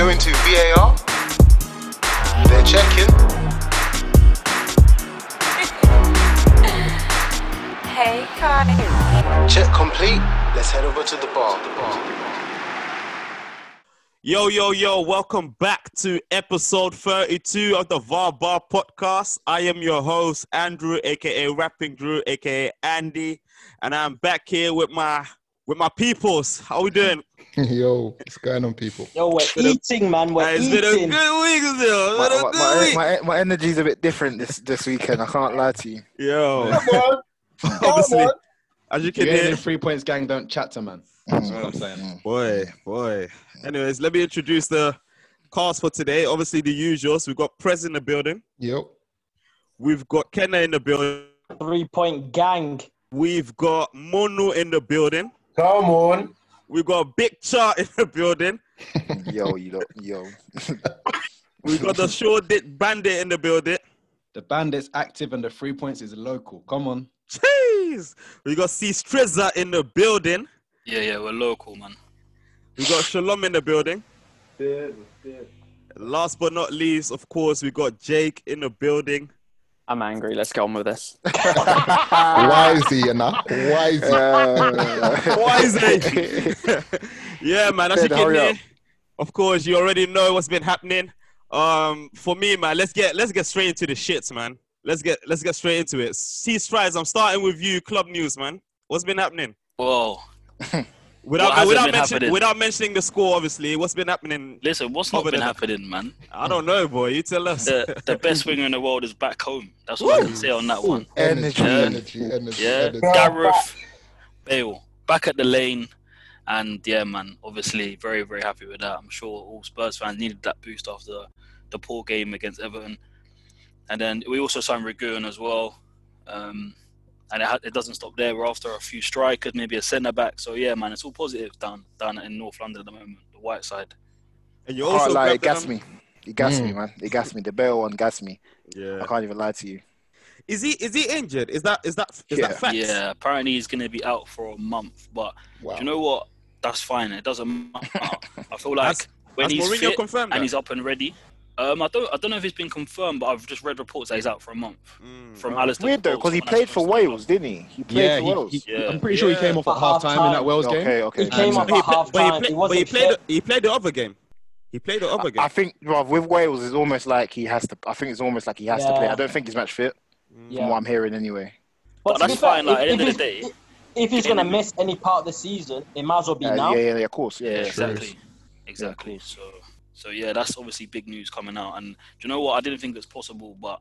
going to VAR. They're checking. Hey, Kai. Check complete. Let's head over to the bar. the bar. Yo, yo, yo, welcome back to episode 32 of the VAR Bar podcast. I am your host, Andrew, aka Rapping Drew, aka Andy, and I'm back here with my with my peoples. How we doing? Yo, what's going on, people? Yo, we're been eating, man. We're Uh, it's been a good week still. my, been a my, good my, week. my, my energy's a bit different this, this weekend. I can't lie to you. Yo, obviously, as you can You're hear, three points, gang. Don't chat to man. That's what I'm saying. boy, boy. Anyways, let me introduce the cast for today. Obviously, the usuals. We've got Prez in the building. Yep. We've got Kenna in the building. Three point gang. We've got Mono in the building. Come on. We've got Big Chart in the building. Yo, you lot, yo. We've got the Short Dick Bandit in the building. The bandit's active and the three points is local. Come on. Jeez. We got C Strizza in the building. Yeah, yeah, we're local, man. We got Shalom in the building. Last but not least, of course, we got Jake in the building. I'm angry. Let's get on with this. why is he, you know? Why is he? Uh, Why is it? yeah, man. As you Ted, can hurry hear, up. of course, you already know what's been happening. Um, for me, man, let's get let's get straight into the shits, man. Let's get let's get straight into it. C Strides, I'm starting with you, club news, man. What's been happening? Whoa. Without hasn't without been mentioning without mentioning the score, obviously, what's been happening? Listen, what's not been happening, man? I don't know, boy. You tell us. The the best winger in the world is back home. That's what I can say on that one. Energy. energy, energy, Yeah, energy. Gareth Bale back at the lane, and yeah, man. Obviously, very very happy with that. I'm sure all Spurs fans needed that boost after the poor game against Everton, and then we also signed Reguilon as well. Um, and it, ha- it doesn't stop there. We're after a few strikers, maybe a centre back. So yeah, man, it's all positive down down in North London at the moment, the White side. and you I can't also lie, it grabbed gassed me. It gassed me, Mm. man. It gassed me. The Bale one gassed me. Yeah. I can't even lie to you. Is he is he injured? Is that is that is Yeah. that fact? Yeah, apparently he's going to be out for a month. But Wow. do you know what? That's fine. It doesn't matter. I feel like Has- when Has he's Mourinho fit confirmed and that? he's up and ready. Um, I don't, I don't know if it's been confirmed, but I've just read reports that he's out for a month Mm, from right. Alistair. Weird though, because he played for supposed Wales, didn't he? He played Yeah, for he, Wales. he, Yeah. I'm pretty sure he came off For at half time in that Wales game. Okay, okay. He came And- up at pla- half but he, time. play- but he played. The, he played the other game. He played the other game. I think, bruv, with Wales, it's almost like he has to. I think it's almost like he has to play. I don't think he's match fit, Yeah. from what I'm hearing anyway. But to that's be fair, fine, like, at the if- end of the he's- day- if he's gonna miss any part of the season, it might as well be Uh, now. yeah, yeah, yeah, of course. Yeah, Yeah, yeah. exactly, exactly. So, so yeah, that's obviously big news coming out. And do you know what? I didn't think it was possible, but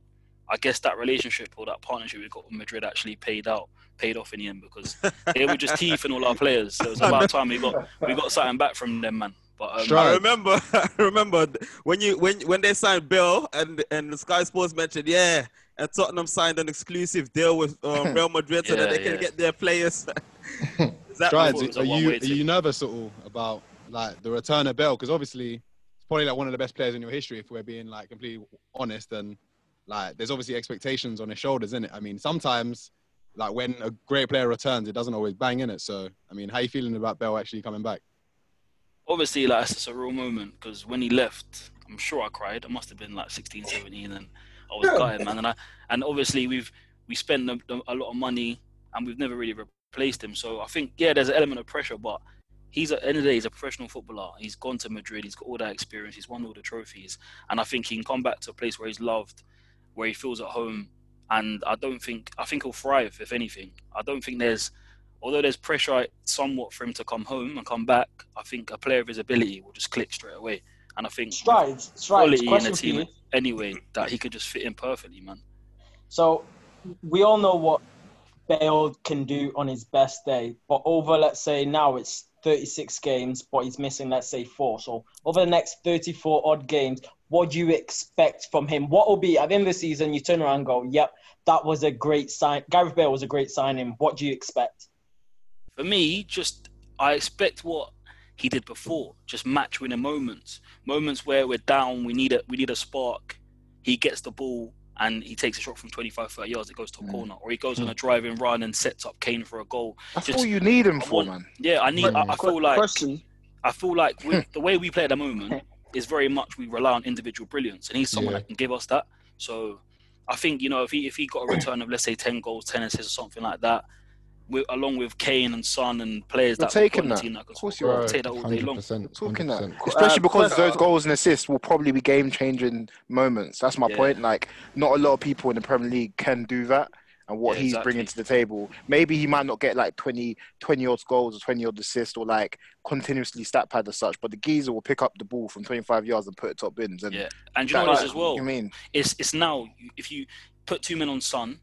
I guess that relationship or that partnership we got with Madrid actually paid out, paid off in the end because they were just teeth in all our players. So it's about time we got we got something back from them, man. But um, Strike. I remember. I remember when you when when they signed Bale and and the Sky Sports mentioned yeah, and Tottenham signed an exclusive deal with um, Real Madrid so that Yeah, they can yeah. get their players. Is that Strides, it was a are you one-way are you nervous at all about like the return of Bale? Because obviously, it's probably like one of the best players in your history. If we're being like completely honest, and like there's obviously expectations on his shoulders, isn't it? I mean, sometimes like when a great player returns, it doesn't always bang in it. So, I mean, how you feeling about Bale actually coming back? obviously, like it's a real moment because when he left, I'm sure I cried. I must have been like 16, 17, and I was gutted, man. And I and obviously we've we spent a, a lot of money and we've never really replaced him. So I think yeah, there's an element of pressure, but he's at the end of the day, he's a professional footballer. He's gone to Madrid. He's got all that experience. He's won all the trophies, and I think he can come back to a place where he's loved, where he feels at home. And I don't think I think he'll thrive. If anything, I don't think there's although there's pressure somewhat for him to come home and come back, I think a player of his ability will just click straight away. And I think Strides, strides. quality in the team anyway that he could just fit in perfectly, man. So we all know what Bale can do on his best day, but over let's say now it's 36 games, but he's missing let's say four. So over the next 34 odd games, what do you expect from him? What will be at the end of the season? You turn around and go, "Yep, that was a great sign. Gareth Bale was a great signing." What do you expect? For me, just I expect what he did before, just match winning moments, moments where we're down, we need a we need a spark. He gets the ball and he takes a shot from 25, 30 yards, it goes to a Mm. corner, or he goes on a driving run and sets up Kane for a goal. That's Just- all you need him for, man. Yeah, I need. I, I feel like Question. I feel like with the way we play at the moment, is very much we rely on individual brilliance, and he's someone Yeah. that can give us that. So I think you know if he if he got a return of let's say ten goals, ten assists, or something like that, with, along with Kane and Son and players You're that we've taking that. that Of course you I'll are. take that all day long. Talking that, especially Uh, because but- those goals and assists will probably be game changing moments. That's my Yeah. point. Like, not a lot of people in the Premier League can do that. And what Yeah, he's exactly. bringing to the table, maybe he might not get like 20, 20 odd goals or 20 odd assists or like continuously stat pad as such, but the geezer will pick up the ball from 25 yards and put it top bins. And Yeah, and you know that- what it is as well. You mean It's it's now if you put two men on Son,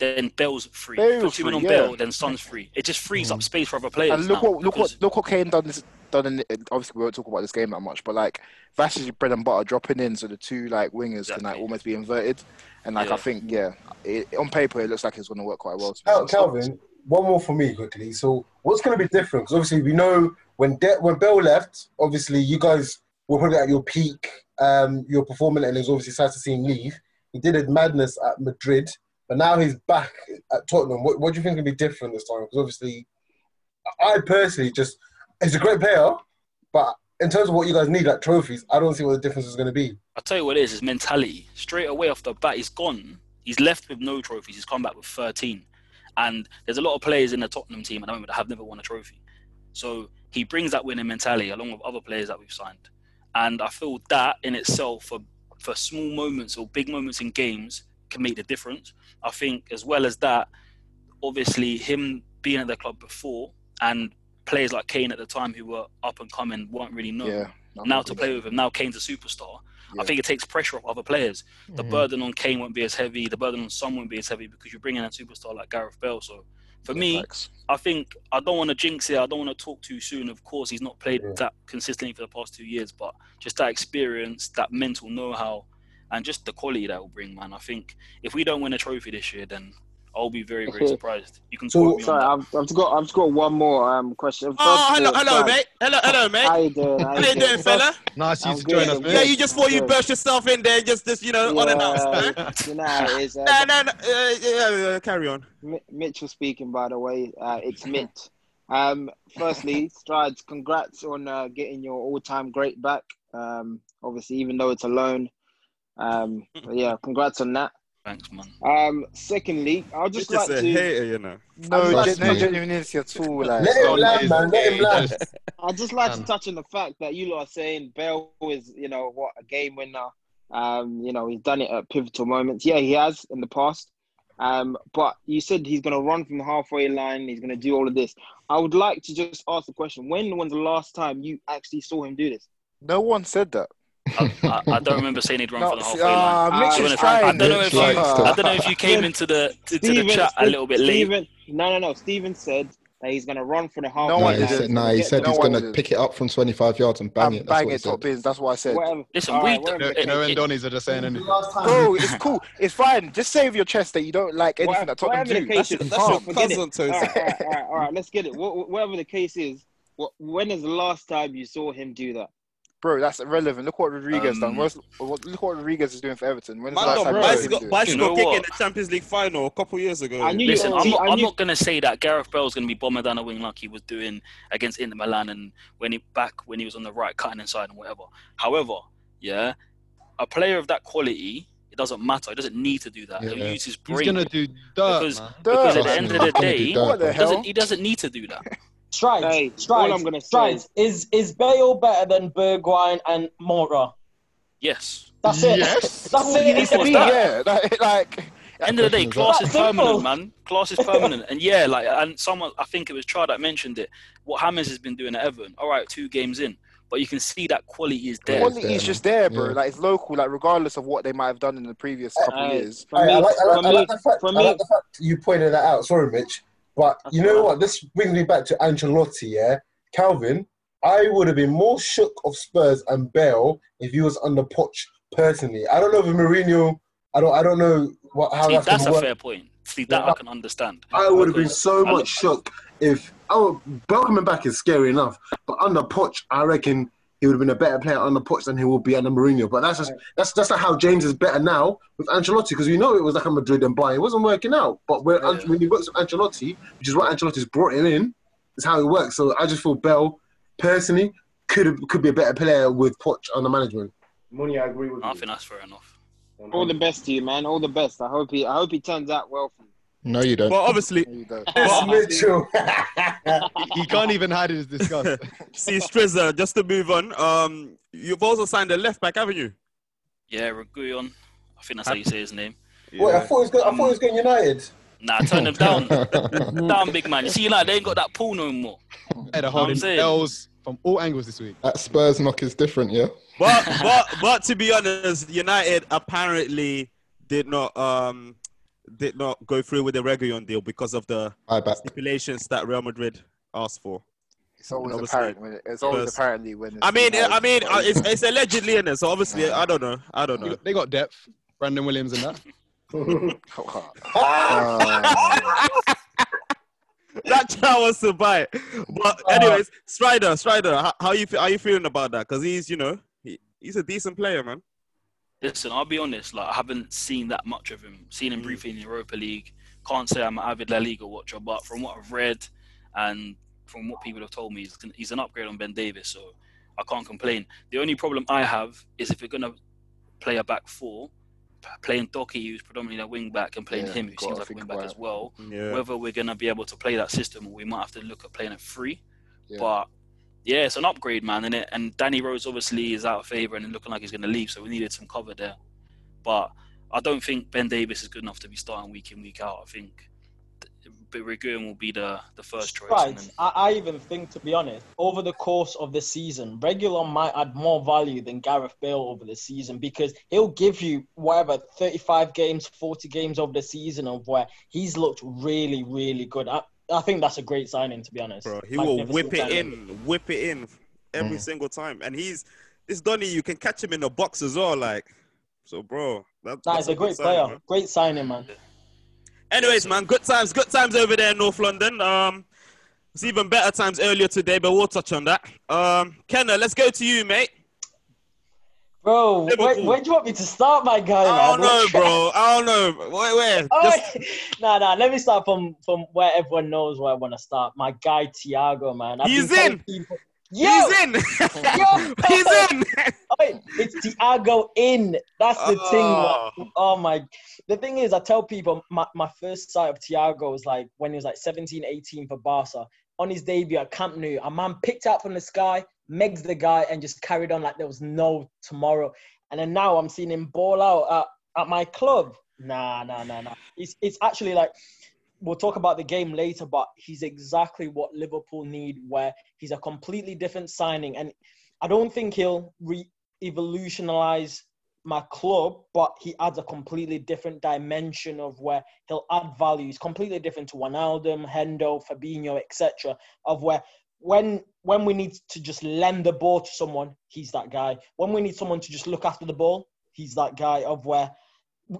then Bale's free. Bale's put two men free, on yeah. Bale, then Son's free. It just frees up space for other players. and look now, what look because- what look what Kane done this done in obviously we won't talk about this game that much, but like that's his bread and butter dropping in so the two like wingers can like almost be inverted. And like Yeah. I think yeah, it, on paper it looks like it's going to work quite well. to Cal- Calvin, one more for me quickly. So, what's going to be different? Because obviously, we know when De- when Bale left, obviously you guys were probably at your peak, um, your performance, and it was obviously sad to see him leave. He did a madness at Madrid, but now he's back at Tottenham. What, what do you think will be different this time? Because obviously, I personally just he's a great player, but in terms of what you guys need, like trophies, I don't see what the difference is going to be. I'll tell you what it is, his mentality. Straight away off the bat, he's gone. He's left with no trophies. He's come back with 13. And there's a lot of players in the Tottenham team at the moment that have never won a trophy. So he brings that winning mentality along with other players that we've signed. And I feel that in itself, for, for small moments or big moments in games, can make the difference. I think, as well as that, obviously, him being at the club before and players like Kane at the time who were up and coming weren't really known Yeah. now to play with him. Now Kane's a superstar. Yeah. I think it takes pressure off other players. The Mhm. burden on Kane won't be as heavy. The burden on Son won't be as heavy because you're bringing in a superstar like Gareth Bale. So for me, Facts. I think I don't want to jinx it. I don't want to talk too soon. Of course, he's not played Yeah. that consistently for the past two years, but just that experience, that mental know-how, and just the quality that will bring, man. I think if we don't win a trophy this year, then I'll be very, very surprised. You can So- me Sorry, on I've, I've got I've got one more um question. First Oh, hello, all, hello, Brad, mate. Hello, hello, mate. How you doing? How you doing, First- fella? Nice you to good, join us, I'm. Yeah, you just thought you Good. burst yourself in there, just, just you know, unannounced. man. Yeah, you know it is. Uh, No, no, no. Uh, yeah, yeah, carry on. Mi- Mitchell speaking, by the way. Uh, it's Mitch. Um, firstly, Strides, congrats on uh, getting your all-time great back. Um, obviously, even though it's a loan. Um, yeah, congrats on that. Thanks, man. Um, secondly, I'd It's just just like a to. hater, you know. No, Trust gen- no genuineness at all. Like, Let him Son land, man. Let him land. I'd just like to touch on the fact that you lot are saying Bale is, you know, what a game winner. Um, you know, he's done it at pivotal moments. Yeah, he has in the past. Um, but you said he's going to run from the halfway line. He's going to do all of this. I would like to just ask the question: When was the last time you actually saw him do this? no one said that. I, I, I don't remember saying he'd run No, for the see, halfway line. Mitch Uh, is I- I don't know if you-. I don't know if you came into the to, to the chat a little bit late. Steven, no, no, no. Steven said that he's going to run for the halfway No Nah, one he said, it. nah, he Get said the- he's No going to pick it up from 25 yards and bang And it. That's bang what it top said. bins. That's what I said. Whatever. Listen, All we right, whatever No, the case no is. Donnies are just saying anything. Bro, it's cool. It's fine. Just save your chest that you don't like anything that Tottenham whatever the do. case That's is, your- that's your forget it. cousin, All right, all right, all right, all right, let's get it. Wh- wh- Whatever the case is, when is the last time you saw him do that? Bro, that's irrelevant. Look what Rodriguez Um, done. What's, what, look what Rodriguez is doing for Everton. When's the Man, last got, time you Bice got, do it? Bice You got know in the Champions League final a couple years ago. I knew, Listen, I'm, See, not, I I'm not going to say that Gareth Bale's going to be bombing down the wing like he was doing against Inter Milan and when he back when he was on the right cutting inside and whatever. However, yeah, a player of that quality, it doesn't matter. He doesn't need to do that. He'll Yeah. use his He's gonna do dirt, Because- man. because at the end of the He's gonna do day, the he doesn't he doesn't need to do that. Strides, Hey, all strides, I'm gonna say- strides. Is is Bale better than Bergwijn and Moura? Yes. That's it. Yes. That's He it. needs to be, yeah. Like, like End of the day, class is class that is simple. permanent, man. Class is permanent, and yeah, like, and someone, I think it was Chad that mentioned it. What Hammers has been doing at Everton. All right, two games in, but you can see that quality is there. Quality. quality is just there, bro. Yeah. Like it's local. Like regardless of what they might have done in the previous couple Uh, years. For I, me, I like, I like, for I me, like the fact, for I me, like the fact you pointed that out. Sorry, Mitch, but That's you know all right. what? This brings me back to Ancelotti. Yeah, Calvin. I would have been more shook of Spurs and Bale if he was under Poch personally. I don't know if Mourinho. I don't. I don't know what how See, that's, that's a work. fair point. See, that Yeah. I can understand. I would have been so much shook if oh Bale coming back is scary enough, but under Poch, I reckon he would have been a better player under Poch than he will be under Mourinho. But that's just that's that's not how James is better now with Ancelotti because we know it was like a Madrid and Bayern. It wasn't working out, but when, Yeah. when he works with Ancelotti, which is what Ancelotti's brought him in, is how it works. So I just feel Bale personally could could be a better player with Poch under management. Money, I agree with I you. think that's fair enough. All the best to you, man. All the best. I hope he. I hope he turns out well for you. No, you don't. But obviously, There you go. but Mitchell. He, he can't even hide his disgust. see, Strizza, just to move on, um, you've also signed a left back, haven't you? Yeah, Reguilon. I think that's how you say his name. Wait, I thought he was going. I thought he was going United. Nah, turn him down. down, big man. You see, like they ain't got that pool no more. They're I'm holding. L's from all angles this week. That Spurs knock is different, yeah. But but but to be honest, United apparently did not um did not go through with the Reguilon deal because of the stipulations that Real Madrid asked for. It's always Obviously, apparent when it, it's always Spurs. apparently when. It's I mean, I mean, uh, it's, it's allegedly in it, so obviously, I don't know, I don't know. They got depth. Brandon Williams and that. Uh, that child was to buy. But anyways, Strider, Strider, how, how you how you feeling about that? Because he's you know he, he's a decent player, man. Listen, I'll be honest. Like I haven't seen that much of him. Seen Mm. him briefly in the Europa League. Can't say I'm an avid La Liga watcher, but from what I've read and from what people have told me, he's, he's an upgrade on Ben Davies. So I can't complain. The only problem I have is if you're gonna play a back four, playing Doki, who's predominantly a wing back, and playing Yeah, him, who seems like a wing back as well. Yeah. Whether we're gonna be able to play that system, or we might have to look at playing a three. Yeah. But yeah, it's an upgrade, man, and it and Danny Rose obviously is out of favour and looking like he's going to leave, so we needed some cover there. But I don't think Ben Davies is good enough to be starting week in week out. I think but Reguilon will be the the first choice. Right. Then, I, I even think, to be honest, over the course of the season, Reguilon might add more value than Gareth Bale over the season because he'll give you whatever 35 games, 40 games over the season of where he's looked really, really good. I, I think that's a great signing, to be honest. bro. He will whip it signing. in, whip it in every single time. And he's this Donny, you can catch him in the box as well. Like, so, bro, that, That that's is a good great player. man. Great signing, man. Anyways, man, good times, good times over there in North London. Um, it's even better times earlier today, but we'll touch on that. Um, Kenna, let's go to you, mate. Bro, where, where do you want me to start, my guy? I don't man? know, bro. I don't know. Where, where? Oh, Just- nah, nah. Let me start from from where everyone knows where I want to start. My guy Thiago, man. I've He's in. people- Yo, He's in. yo, He's in. Wait, it's Thiago in. That's the Oh. thing. man. Oh my. The thing is, I tell people my, my first sight of Thiago was like when he was like 17, 18 for Barca. On his debut at Camp Nou, a man picked out from the sky, megs the guy, and just carried on like there was no tomorrow. And then now I'm seeing him ball out at, at my club. Nah, nah, nah, nah. It's, it's actually like, we'll talk about the game later, but he's exactly what Liverpool need, where he's a completely different signing. And I don't think he'll re evolutionize my club, but he adds a completely different dimension of where he'll add value. He's completely different to Wijnaldum, Hendo, Fabinho, etc. Of where when when we need to just lend the ball to someone, he's that guy. When we need someone to just look after the ball, he's that guy. Of where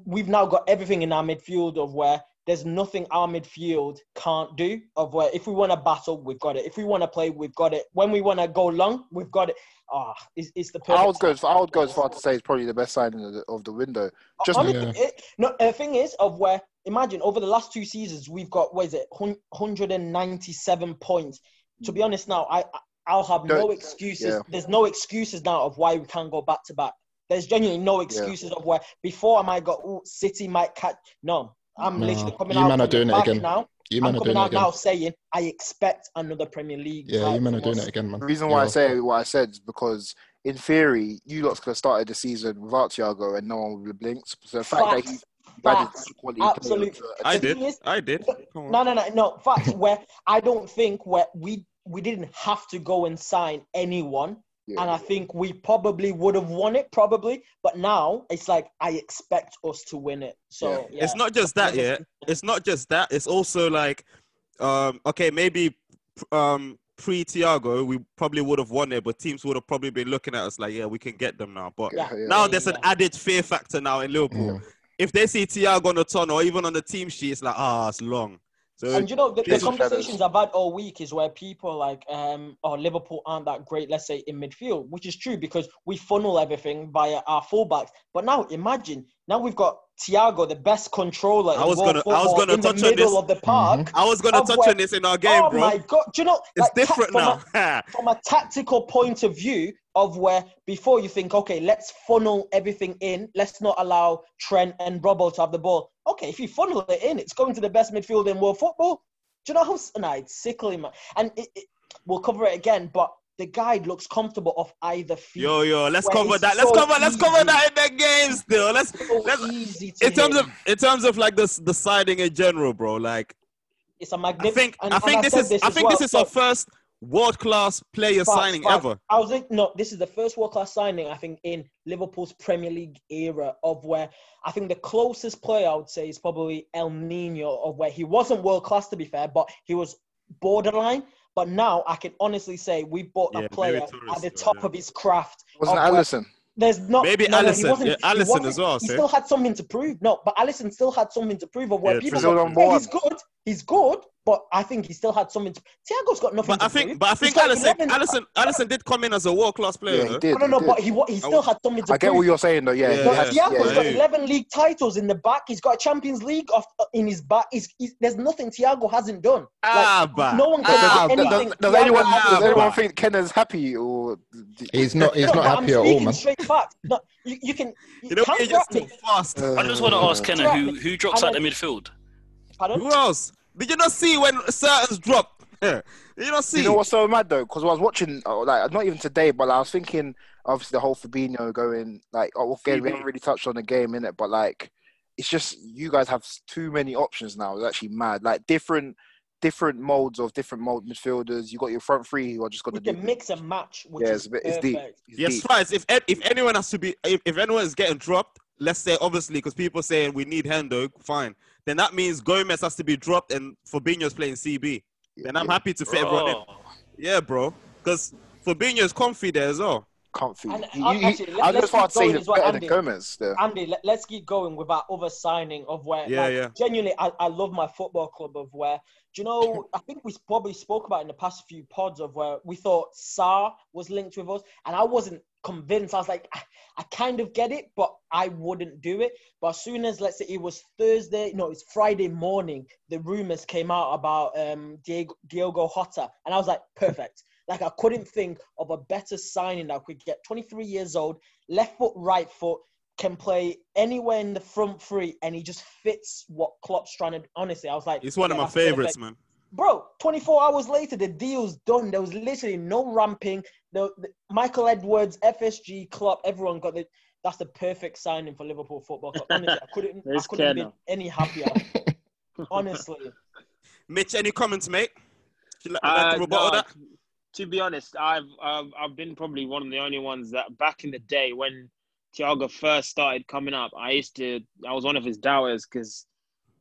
we've now got everything in our midfield. Of where there's nothing our midfield can't do. Of where if we want to battle, we've got it. If we want to play, we've got it. When we want to go long, we've got it. Ah, it's, it's the perfect. I would go. I would go as far to say it's probably the best signing of the, of the window. Just Honestly, it, no, the thing is, of where imagine over the last two seasons we've got what is it, 197 points. To be honest, now I I- I'll have no Don't- excuses. yeah. There's no excuses now of why we can't go back to back. There's genuinely no excuses of where before I might go, oh, City might catch. No, I'm No, literally coming you out. man are from doing it again. now. You I'm are coming doing it out again. now saying I expect another Premier League. Yeah, you title man are from doing it again, man. The reason why I Yeah. say what I said is because, in theory, you lot could have started the season without Thiago and no one would have blinked. So the fact that Facts. he's added Facts. that quality player Absolute. to- I did. is- I did. No, no, no, no. Fact, where I don't think where we we didn't have to go and sign anyone, Yeah. and I think we probably would have won it, probably. But now it's like I expect us to win it. So yeah. It's not just that, yeah. It's not just that. It's also like, um, okay, maybe um, pre Thiago, we probably would have won it, but teams would have probably been looking at us like, yeah, we can get them now. But Yeah. Yeah. now there's an yeah. added fear factor now in Liverpool. Yeah. If they see Thiago on the ton or even on the team sheet, it's like, ah, it's long. So And you know, the, the conversations I've had all week is where people like, um, oh, Liverpool aren't that great, let's say, in midfield, which is true because we funnel everything via our fullbacks. But now imagine, now we've got Thiago, the best controller I in was world gonna- I was gonna touch on middle this. of the park. I was gonna touch where- on this in our game, oh bro. my god! Do you know? It's like, ta- different from now. A, from a tactical point of view, of where before you think, okay, let's funnel everything in. Let's not allow Trent and Robbo to have the ball. Okay, if you funnel it in, it's going to the best midfield in world football. Do you know how? Nah, it's sickly, man. And it, it, we'll cover it again, but the guide looks comfortable off either feet. Yo, yo, let's cover that. Let's so cover. Let's cover that in the game still. Let's So let's. easy to In terms hit. of in terms of like this the siding in general, bro. Like it's a magnificent. think and, I think this is I think well, this is our first world class player Facts, signing facts. ever. I was think no, this is the first world class signing I think in Liverpool's Premier League era of where I think the closest player I would say is probably El Nino of where he wasn't world class to be fair, but he was borderline. But now I can honestly say we bought Yeah, a player maybe at the top yeah. of his craft. Wasn't Alisson? There's not Maybe no, no, he wasn't- yeah, he wasn't- as well, He say. still had something to prove. No, but Alisson still had something to prove of where Yeah, people. Brazil go, number "Yeah, one." he's good. He's good, but I think he still had something. to Thiago's got nothing But I think prove. but I think got Alisson 11 Alisson Alisson did come in as a world class player. Yeah, he did. No, no, he but did. he he still had something to I get prove. what you're saying though. Yeah, Yeah, he But had- yeah. Thiago's yeah, got yeah. 11 league titles in the back. He's got a Champions League of, in his back. He's, he's, there's nothing Thiago hasn't done. Ah, Like, no one can Ah, do Does, anything. does, does anyone, hasn't does anyone think Kenna's happy or? He's not. He's No, not but I'm happy at all, speaking man. straight facts. No, you, you can You know counter just me. too fast. I just want to ask Kenner who who drops And out the midfield. Pardon? Who else? Did you not see when certain dropped? Did you not see? You know what's so mad though? Because I was watching, uh, like, not even today, but I was thinking, obviously, the whole Fabinho going, like, oh, okay, we haven't really touched on the game, in it, but like, it's just you guys have too many options now. It's actually mad. Like, different, different modes of different mode midfielders. You got your front three who are just got We to do. can mix and match, which Yeah, it's, a bit, it's deep. It's Yes, deep. right. If if anyone has to be, if, if anyone is getting dropped, let's say obviously because people saying we need Hendo, fine. Then that means Gomez has to be dropped and Fabinho's playing CB. Then I'm Yeah. happy to fit everyone in. Yeah, bro. Because Fabinho's comfy there as well. comfy. And, You- uh, you- actually, let- I was let's just about keep to say going he's as well, better Andy. than Gomez. There. Andy, let, us keep going with our other signing of where, Yeah, like, yeah. genuinely, I, I love my football club of where, do you know, I think we probably spoke about in the past few pods of where we thought Sarr was linked with us, and I wasn't convinced. I was like, I, I kind of get it, but I wouldn't do it. But as soon as, let's say, it was Thursday, no, it's Friday morning, the rumors came out about um, Diego, Diogo Jota, and I was like, perfect. Like I couldn't think of a better signing that could get 23 years old, left foot, right foot, can play anywhere in the front three, and he just fits what Klopp's trying to. Honestly, I was like, He's one of my that's perfect. favorites, man. Bro, 24 hours later, the deal's done. There was literally no ramping. The, the Michael Edwards, FSG, Klopp, everyone got the. That's the perfect signing for Liverpool Football Club. Honestly, I couldn't, I couldn't be any happier. Honestly, Mitch, any comments, mate? Would like, like Uh, to no, that? to be honest, I've, I've I've been probably one of the only ones that back in the day when Thiago first started coming up, I used to I was one of his doubters because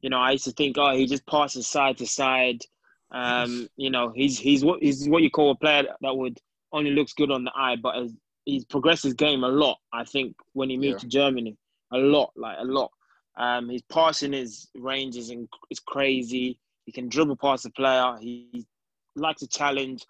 you know I used to think oh he just passes side to side, um you know he's he's what he's what you call a player that would only looks good on the eye, but as, he's progressed his game a lot. I think when he moved Yeah. to Germany, a lot like a lot. Um, his passing his range is inc- is crazy. He can dribble past the player. He, he likes to challenge.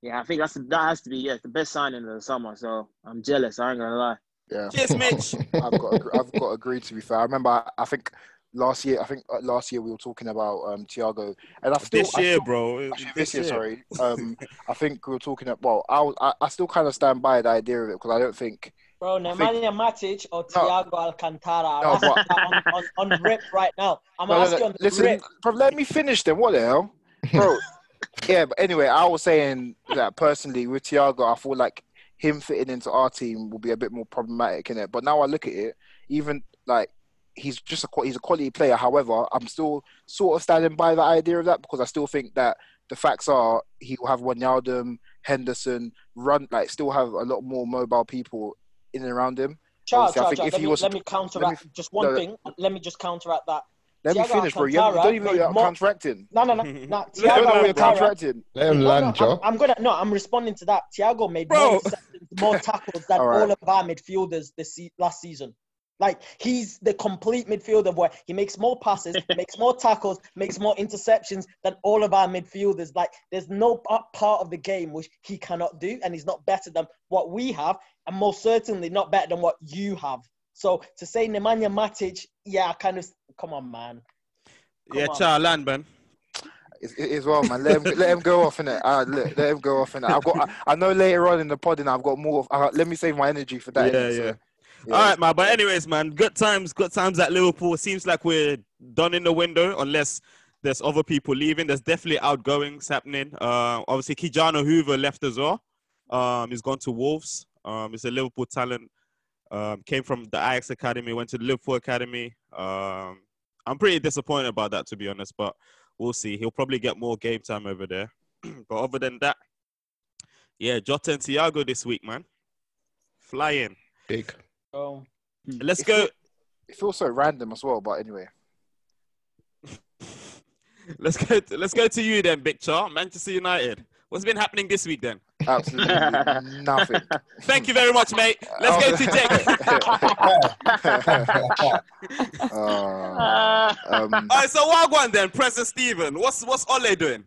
Yeah, I think that's that has to be yeah the best signing of the summer. So I'm jealous. I ain't gonna lie. Yeah. Cheers, Mitch. I've got I've got to agree. To be fair, I remember. I, I think last year. I think uh, last year we were talking about um, Thiago, and I still this I year, still- bro. Actually, this year, sorry. Um, I think we were talking about. Well, I, was- I I still kind of stand by the idea of it because I don't think. bro, Nemanja Matic or Thiago Alcantara? No, I'm but- on, on, on rip right now. I'm No, no, asking no, on the listen, rip. bro, let me finish then. What the hell, bro? yeah, but anyway, I was saying that personally with Thiago, I feel like him fitting into our team will be a bit more problematic in it. But now I look at it, even like he's just a he's a quality player. However, I'm still sort of standing by the idea of that because I still think that the facts are he will have Wijnaldum, Henderson, run like still have a lot more mobile people in and around him. Charles, Obviously, I Charles, think Charles, if let, he me, was- let me counteract let just one no, thing. Let me just counteract that. Let me Thiago finish, bro. You, don't even know Alcantara you're made more- counteracting. No, no, no. no. You Thiago don't know you're Alcantara- counteracting. Let him No, land, no, Joe. I'm, I'm gonna no. I'm responding to that. Thiago made more more tackles than All all, right. of our midfielders this se- last season. Like he's the complete midfielder where he makes more passes, makes more tackles, makes more interceptions than all of our midfielders. Like there's no part of the game which he cannot do, and he's not better than what we have, and most certainly not better than what you have. So to say Nemanja Matic, yeah, I kind of come on, man. Come Yeah, on. Char land, man. As, as well, man. Let him let him go off in it. Uh, let, let him go off in it. I've got. I, I know later on in the pod, and I've got more. Of, uh, let me save my energy for that. Yeah, innit? So, yeah. All right, man. But anyways, man, good times, good times at Liverpool. Seems like we're done in the window, unless there's other people leaving. There's definitely outgoings happening. Uh, obviously, Ki-Jana Hoever left as well. Um, he's gone to Wolves. Um, he's a Liverpool talent. Um, came from the Ajax Academy, went to the Liverpool Academy. Um, I'm pretty disappointed about that, to be honest. But we'll see. He'll probably get more game time over there. but other than that, yeah, Jota and Thiago this week, man. Flying. Big. Oh. Let's It go. feel- It feels so random as well, but anyway. Let's go. To, let's go to you then, Big Char. Manchester United. What's been happening this week then? Absolutely nothing. Thank you very much, mate. Let's go to Jake. Uh, um, All right, so Wagwan then, President Stephen. What's what's Ole doing?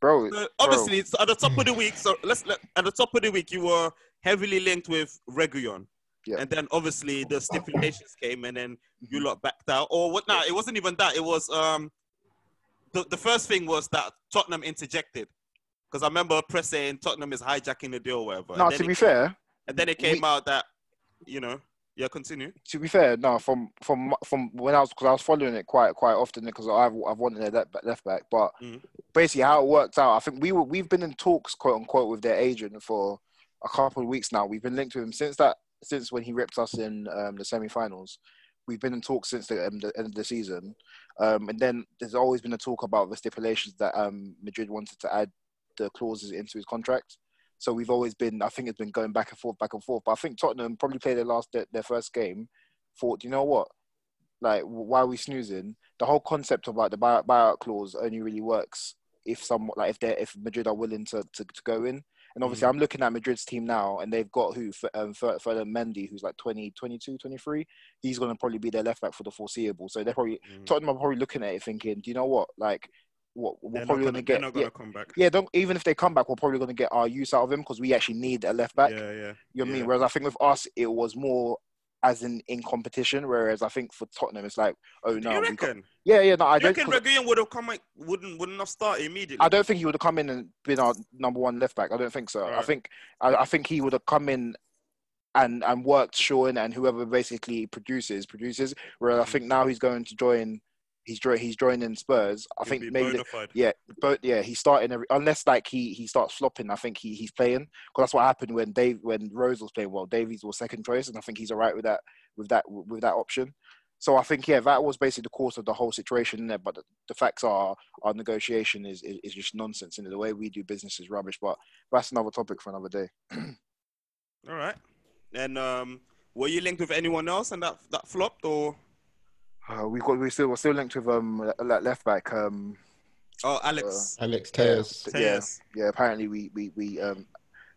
bro, So obviously, it's at the top of the week. So let's let, at the top of the week, you were heavily linked with Reguilon. Yeah. And then obviously the stipulations came, and then you lot backed out. Or what? Nah, it wasn't even that. It was um, the the first thing was that Tottenham interjected, because I remember press saying Tottenham is hijacking the deal, or whatever. no, to be fair, and then it came we- out that, you know, yeah, continue. to be fair, no, from from from when I was because I was following it quite quite often because I've I've wanted a left left back, but Mhm. basically how it worked out, I think we were we've been in talks quote unquote with their agent for a couple of weeks now. We've been linked with him since that since when he ripped us in um, the semi-finals. We've been in talks since the, um, the end of the season, um, and then there's always been a talk about the stipulations that um, Madrid wanted to add the clauses into his contract. So we've always been, I think it's been going back and forth, back and forth. But I think Tottenham probably played their last, their, their first game. Thought, you know what? Like, why are we snoozing? The whole concept about the buyout, buyout clause only really works if some, like, if they, if Madrid are willing to, to, to go in. And obviously, I'm looking at Madrid's team now, and they've got who, F- um, Ferdinand Mendy, who's like 20, 22, 23. He's going to probably be their left back for the foreseeable. So they're probably Mm. Tottenham are probably looking at it thinking, do you know what? Like, what we're They're probably going to they're get. not yeah, gonna come back. yeah, don't even if they come back, we're probably going to get our use out of him because we actually need a left back. Yeah, yeah. You know what I mean? Whereas I think with us, it was more as in in competition. Whereas I think for Tottenham, it's like, oh Do no, you got, yeah, yeah, no, I you don't. Reguilon would have come, like, wouldn't wouldn't have started immediately? I don't think he would have come in and been our number one left back. I don't think so. I think I, I think he would have come in and and worked Sean and whoever basically produces produces. Whereas I mm-hmm. think now he's going to join. He's he's joining Spurs. I He'll think be maybe the- yeah, but yeah, he's starting every unless like he he starts flopping. I think he he's playing because that's what happened when Dave when Rose was playing well. Davies was second choice, and I think he's alright with that with that with that option. So I think yeah, that was basically the course of the whole situation there. But the, the facts are our negotiation is, is is just nonsense, and the way we do business is rubbish. But that's another topic for another day. All right. And um, were you linked with anyone else and that that flopped or? Uh, we got we still we're still linked with um le- left back um Oh, Alex. Alex Telles. yeah Tejas. yeah apparently we we we um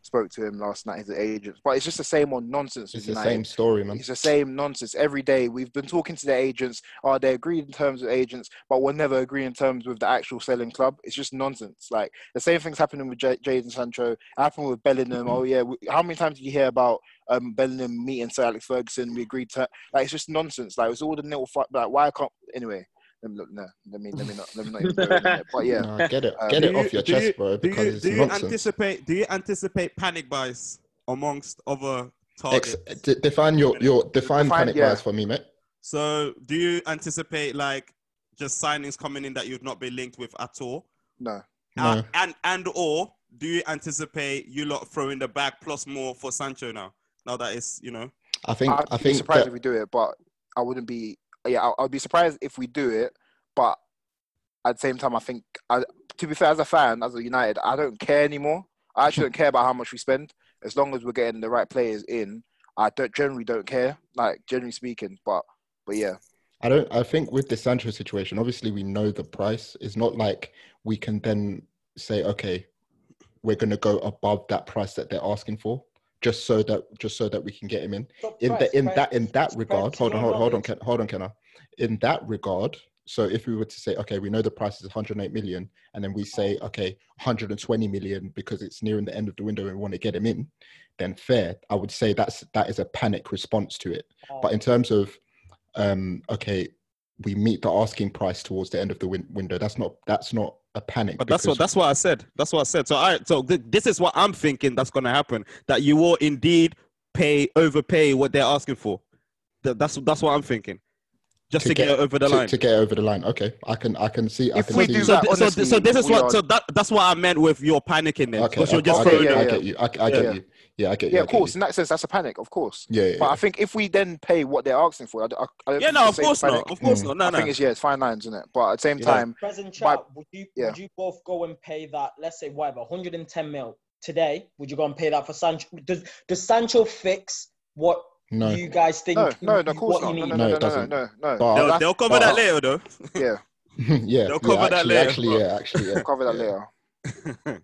spoke to him last night his agent but it's just the same on nonsense It's with the United. same story, man. It's the same nonsense every day. We've been talking to the agents. Oh, they agreed in terms of agents, but we'll never agree in terms with the actual selling club. It's just nonsense. Like the same thing's happening with J- Jadon Sancho. Happened with Bellingham. Oh yeah, how many times did you hear about um, Bellingham meeting Sir Alex Ferguson? We agreed to. Like it's just nonsense. Like it's all the little fight. Like why I can't anyway? Let me look. No, let me let me not let me not even go in there. But yeah, No, get it, Um, get Do it you- off your do you- chest, bro, Do because you, it's do you nonsense. anticipate? Do you anticipate panic buys amongst other Ex- targets? d- define your your define Define- panic yeah. buys for me, mate. So, do you anticipate like just signings coming in that you've not been linked with at all? no. Uh, No. and and or do you anticipate you lot throwing the bag plus more for Sancho now? Now that it's you know. I think I'd I be think surprised that- if we do it, but I wouldn't be. Yeah, I'll, I'd be surprised if we do it, but at the same time, I think. I, to be fair, as a fan, as a United, I don't care anymore. I actually don't care about how much we spend, as long as we're getting the right players in. I don't generally don't care, like generally speaking. But but yeah, I don't. I think with the Sancho situation, obviously we know the price. It's not like we can then say, okay, we're going to go above that price that they're asking for. Just so that just so that we can get him in. In the in that in that regard, hold on, hold, hold on. Ken, hold on, Kenna. In that regard, so if we were to say, okay, we know the price is 108 million, and then we say, okay, 120 million because it's nearing the end of the window and we want to get him in, then fair. I would say that's that is a panic response to it. But in terms of, um, okay, we meet the asking price towards the end of the win- window. That's not that's not a panic. But that's what that's what I said. That's what I said. So I so th- this is what I'm thinking that's gonna happen. That you will indeed pay overpay what they're asking for. Th- That's that's what I'm thinking. Just to, get, it over the to, line. to get over the line. Okay, I can I can see. I If can we see. do so, that, th- so, honestly, th- so this is what are- so that that's what I meant with your panicking there. Okay, Because you're just I, throwing get, yeah, it. I get you. I, I get Yeah. you. Yeah, I get you. Yeah, of course. you. In that sense, that's a panic, of course. Yeah, yeah, But yeah. I think if we then pay what they're asking for, I, I, I don't Yeah, think no, of course panic. not. Of course Mm. not. No, I no. think it's yeah, it's fine lines, isn't it? But at the same Yeah. time, Present chat, would you yeah. would you both go and pay that? Let's say whatever, 110 mil today. Would you go and pay that for Sancho? Does does Sancho fix what No. you guys think? no, no, no, of course not. No, no, No, no, no, no, no, no. But- They'll, they'll cover that later though. yeah, yeah, They'll cover yeah, that later, actually, yeah, actually, yeah. we'll cover that later.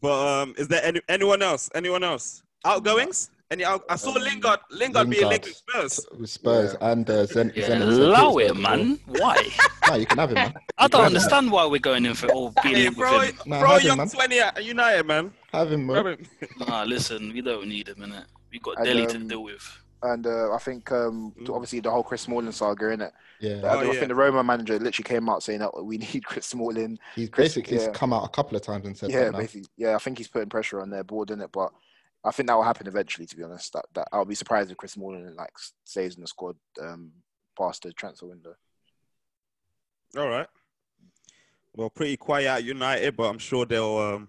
But um, is there any anyone else? Anyone else? Outgoings? Any? Out- I saw Um, Lingard. Lingard being linked with Lingard. Spurs. With Spurs and uh, Zen. Yeah, Zenit St. allow Petersburg it, as man. Why? No, you can have him, man. I don't can him. understand why we're going in for all being Hey, linked throw, with him. Nah, throw have him, young man. twenty at United, man. Have him, Grab bro. him. Nah, listen, we don't need him, innit? We got And, Dele to um, deal with. And uh, I think um, Mm. obviously the whole Chris Smalling saga, innit? Yeah, I, Oh, I yeah. think the Roma manager literally came out saying that we need Chris Smalling. he's Chris- basically he's yeah. come out a couple of times and said Yeah, that. Now. basically. Yeah, I think he's putting pressure on their board, in it. But I think that will happen eventually. To be honest, that, that I'll be surprised if Chris Smalling like stays in the squad um, past the transfer window. All right. Well, pretty quiet at United, but I'm sure they'll um,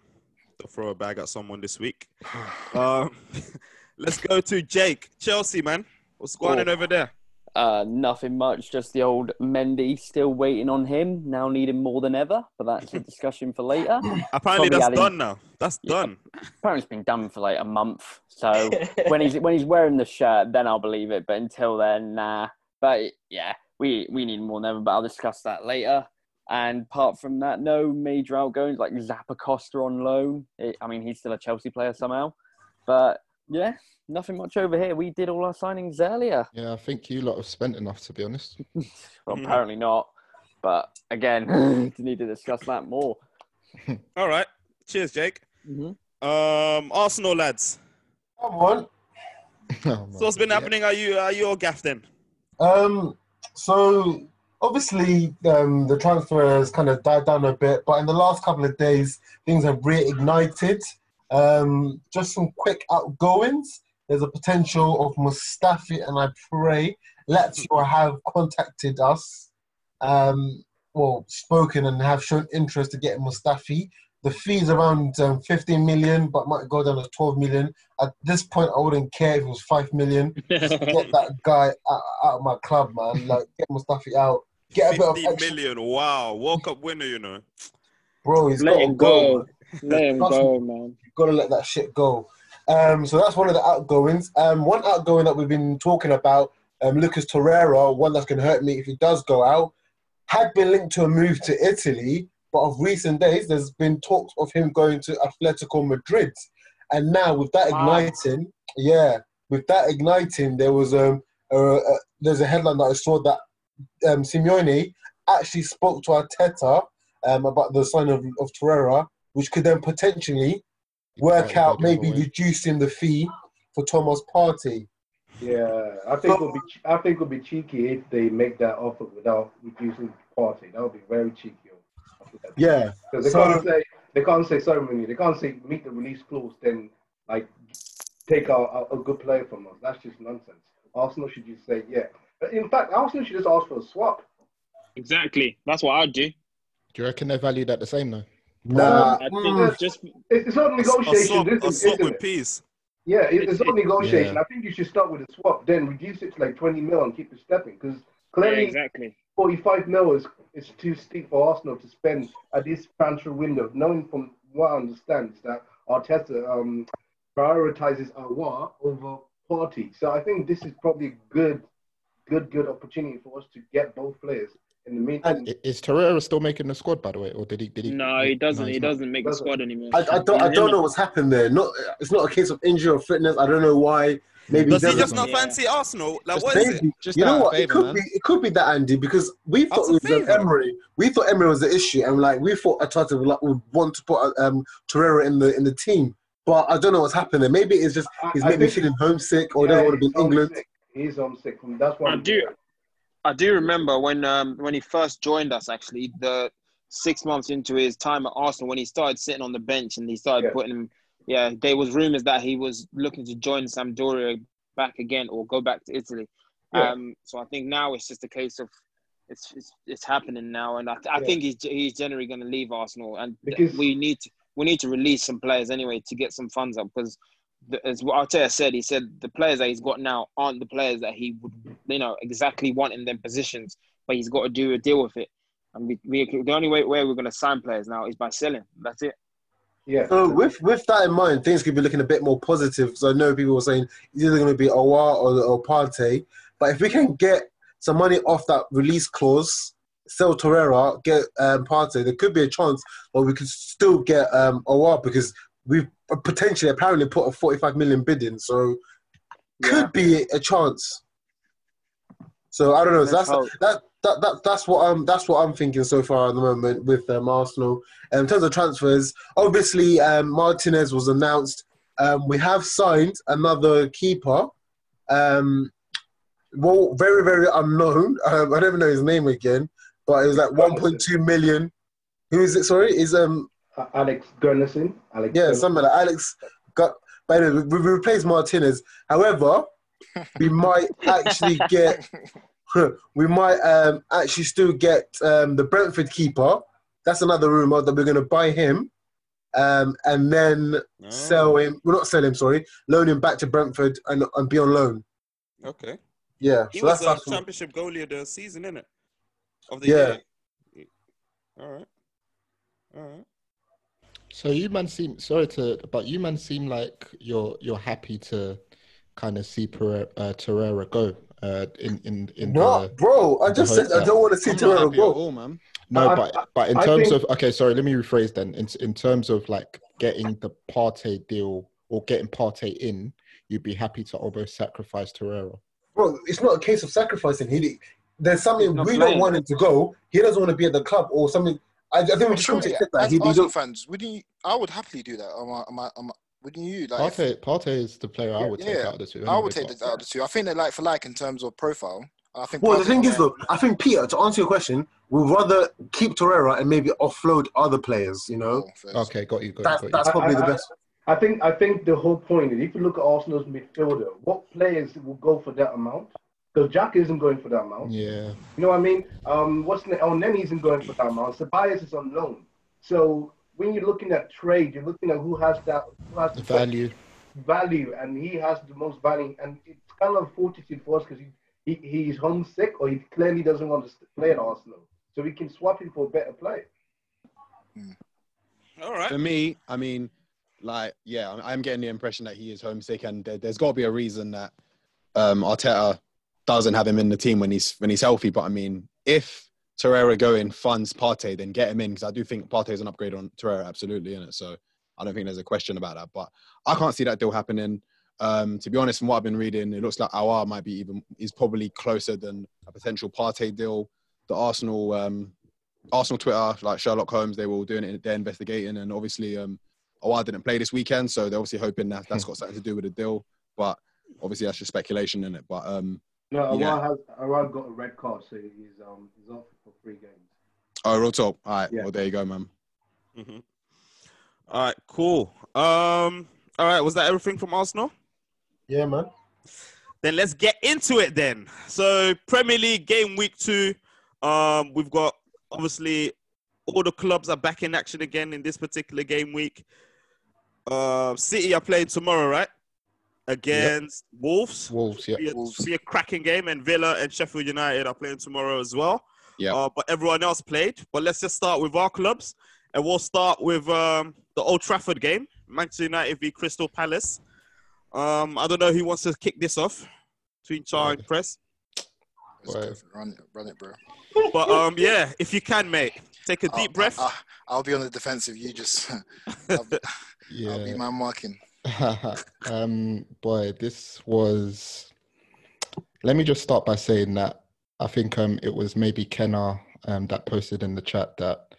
they'll throw a bag at someone this week. um, let's go to Jake, Chelsea, man. What's going on Oh. over there? Uh, nothing much, just the old Mendy still waiting on him, now needing more than ever, but that's a discussion for later. Apparently, Probably that's adding- done now. That's Yeah. done. Apparently it's been done for like a month, so when he's when he's wearing the shirt, then I'll believe it, but until then, nah. But yeah, we, we need more than ever, but I'll discuss that later. And apart from that, no major outgoings like Zappacosta on loan. It- I mean, he's still a Chelsea player somehow. But yeah, nothing much over here. We did all our signings earlier. Yeah, I think you lot have spent enough, to be honest. Well, Mhm. apparently not. But again, we need to discuss that more. All right. Cheers, Jake. Mhm. Um, Arsenal lads. Come on. Oh. So what's been Yeah. happening? Are you are you all gaffed then? Um, so obviously um, the transfer has kind of died down a bit, but in the last couple of days things have reignited. Um, just some quick outgoings. There's a potential of Mustafi, and I pray Lazio have contacted us, um, well, spoken and have shown interest to get Mustafi. The fee is around um, 15 million, but might go down to 12 million. At this point, I wouldn't care if it was 5 million get that guy out, out of my club, man. Like, get Mustafi out. Get a bit of Fifty extra, million. Wow. World Cup winner, you know. bro. He's Let got to him go. go. Let him go, man. You've got to let that shit go. Um, so that's one of the outgoings. Um, one outgoing that we've been talking about, um, Lucas Torreira, one that's going to hurt me if he does go out, had been linked to a move to Italy, but of recent days, there's been talks of him going to Atletico Madrid. And now with that Wow. igniting, yeah, with that igniting, there was um, uh, uh, there's a headline that I saw that um, Simeone actually spoke to Arteta um, about the sign of, of Torreira, which could then potentially work Right, out maybe right. reducing the fee for Thomas Partey. Yeah, I think it'll be I think it'll be cheeky if they make that offer without reducing the Partey. That would be very cheeky. Yeah. Because they So- can't say they can't say ceremony. They can't say meet the release clause. Then like take a, a, a good player from us. That's just nonsense. Arsenal should just say yeah. In fact, Arsenal should just ask for a swap. Exactly. That's what I'd do. Do you reckon they're valued at the same though? Nah, I mm, think just It- It's not A negotiation, swap, a swap with it? peas. Yeah, it, it's not negotiation. Yeah. I think you should start with a swap, then reduce it to like 20 mil and keep it stepping. Because yeah, clearly, exactly. 45 mil is, is too steep for Arsenal to spend at this transfer window, knowing from what I understand is that Arteta um, prioritizes Aouar over Partey. So I think this is probably a good, good, good opportunity for us to get both players in the meantime. I- Is Torreira still making the squad, by the way, or did he? Did he? No, he doesn't. he's he doesn't make the Doesn't. squad anymore. I, I don't I don't know what's happened there. Not it's not a case of injury or fitness. I don't know why. Maybe Does he doesn't- just not Yeah. fancy Arsenal? Like, Just what is Maybe. it? Just you know out of what? it could man. be. It could be that Andy because we thought Out it was. Emery. We thought Emery was the issue, and like we thought Arteta would, like, would want to put um, Torreira in the in the team. But I don't know what's happened there. Maybe it's just he's I maybe think- feeling homesick or Yeah, doesn't want to be he's in England. homesick. He's homesick. That's why I do. I do remember when um, when he first joined us. Actually, the six months into his time at Arsenal, when he started sitting on the bench and he started Yeah. putting him. Yeah, there was rumors that he was looking to join Sampdoria back again or go back to Italy. Yeah. Um, so I think now it's just a case of it's it's, it's happening now, and I, I Yeah. think he's he's generally going to leave Arsenal, and Because- we need to we need to release some players anyway to get some funds up because. The- As what Arteta said, he said the players that he's got now aren't the players that he would, you know, exactly want in them positions. But he's got to do a deal with it. And we, we the only way, way we're going to sign players now is by selling. That's it. Yeah. So with with that in mind, things could be looking a bit more positive. So I know people were saying it's either going to be Aouar or, or Partey, but if we can get some money off that release clause, sell Torreira, get um, Partey, there could be a chance, or we could still get um, Aouar because we've potentially apparently put a 45 million bid in, so could be a chance. So I don't know. That's that, that that that's what I'm that's what I'm thinking so far at the moment with um, Arsenal. Um, in terms of transfers, obviously um, Martinez was announced. Um, we have signed another keeper. Um, well, very very unknown. Um, I don't even know his name again, but it was like 1.2 million. Who is it? Sorry, is um Uh, Alex Gurnison. Alex. yeah, Gurnison. something like Alex got. By the way, we, we replaced Martinez. However, we might actually get. We might um, actually still get um, the Brentford keeper. That's another rumor that we're going to buy him, um, and then Oh, sell him. We're not sell him. Sorry, loan him back to Brentford and, and be on loan. Okay. Yeah, He so was that's, the that's championship goalie of the season, innit? Of the Yeah. year. All right. All right. So you man seem sorry to, but you man seem like you're you're happy to kind of see Pereira, uh, Torreira go uh, in in in no, the bro. I the just hope said I don't want to see I'm Torreira go. all, man. No, I- but but in I terms think- of okay, sorry, let me rephrase then. In in terms of like getting the Partey deal or getting Partey in, you'd be happy to almost sacrifice Torreira. bro, it's not a case of sacrificing. He, there's something we playing. don't want him to go. He doesn't want to be at the club or something. I, I think we I'm just sure to yeah, accept that. as He, he Arsenal don't, fans, wouldn't you? I would happily do that. Am I, am I, am I, wouldn't you? Like, if- Partey Partey is the player I would take yeah, out of the two. I would take but- out of the two. I think they're like for like in terms of profile. I think. well, the thing is, though, I think Peter, to answer your question, we'd rather keep Torreira and maybe offload other players. You know, Oh. Okay, got you, got that's you, got that's I- probably I- the I- best. I think I think the whole point is if you look at Arsenal's midfielder, what players will go for that amount? Because Jack isn't going for that amount. Yeah. You know what I mean? Um, what's the, oh, Nenny isn't going for that amount. Ceballos is on loan. So when you're looking at trade, you're looking at who has that who has The the value. value, and he has the most value. And it's kind of fortitude for us because he, he he's homesick or he clearly doesn't want to play at Arsenal. So we can swap him for a better player. All right. For me, I mean, like, yeah, I'm- I'm getting the impression that he is homesick, and there, there's got to be a reason that um, Arteta doesn't have him in the team when he's when he's healthy. But I mean, if Torreira going funds Partey, then get him in because I do think Partey is an upgrade on Torreira, absolutely, in it. So I don't think there's a question about that. But I can't see that deal happening. Um, to be honest, from what I've been reading, it looks like Aouar might be even is probably closer than a potential Partey deal. The Arsenal um, Arsenal Twitter, like Sherlock Holmes, they were all doing it. They're investigating, and obviously, um, Aouar didn't play this weekend, so they're obviously hoping that that's got something to do with the deal. But obviously, that's just speculation in it. But um, No, Aouar Yeah. has Aouar got a red card, so he's um he's off for three games. oh, real talk. All right, Yeah. well, there you go, man. hmm All right. Cool. Um. All right. Was that everything from Arsenal? Yeah, man. Then let's get into it then. So Premier League game week two. Um, we've got obviously all the clubs are back in action again in this particular game week. Uh, City are playing tomorrow, right? Against Wolves. Wolves, yeah. Be a, Wolves. be a cracking game, and Villa and Sheffield United are playing tomorrow as well. Yeah. Uh, but everyone else played. But let's just start with our clubs, and we'll start with um, the Old Trafford game, Manchester United v Crystal Palace. Um, I don't know who wants to kick this off between Char and Press. Let's Boy. go for it. Run it, run it, bro. But um, yeah, if you can, mate, take a I'll- deep breath. I'll, I'll be on the defensive. You just, I'll be, I'll be Yeah. man marking. um, boy, this was. Let me just start by saying that I think um it was maybe Kenna um that posted in the chat that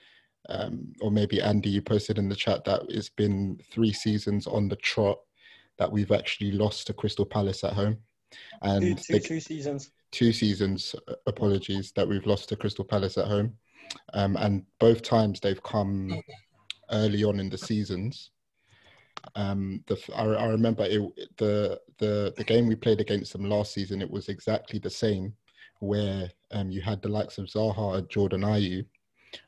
um or maybe Andy you posted in the chat that it's been three seasons on the trot that we've actually lost to Crystal Palace at home, and two, they- two seasons. two seasons uh, apologies that we've lost to Crystal Palace at home, um, and both times they've come early on in the seasons. Um, the I, I remember it, the the the game we played against them last season. It was exactly the same, where um, you had the likes of Zaha and Jordan Ayew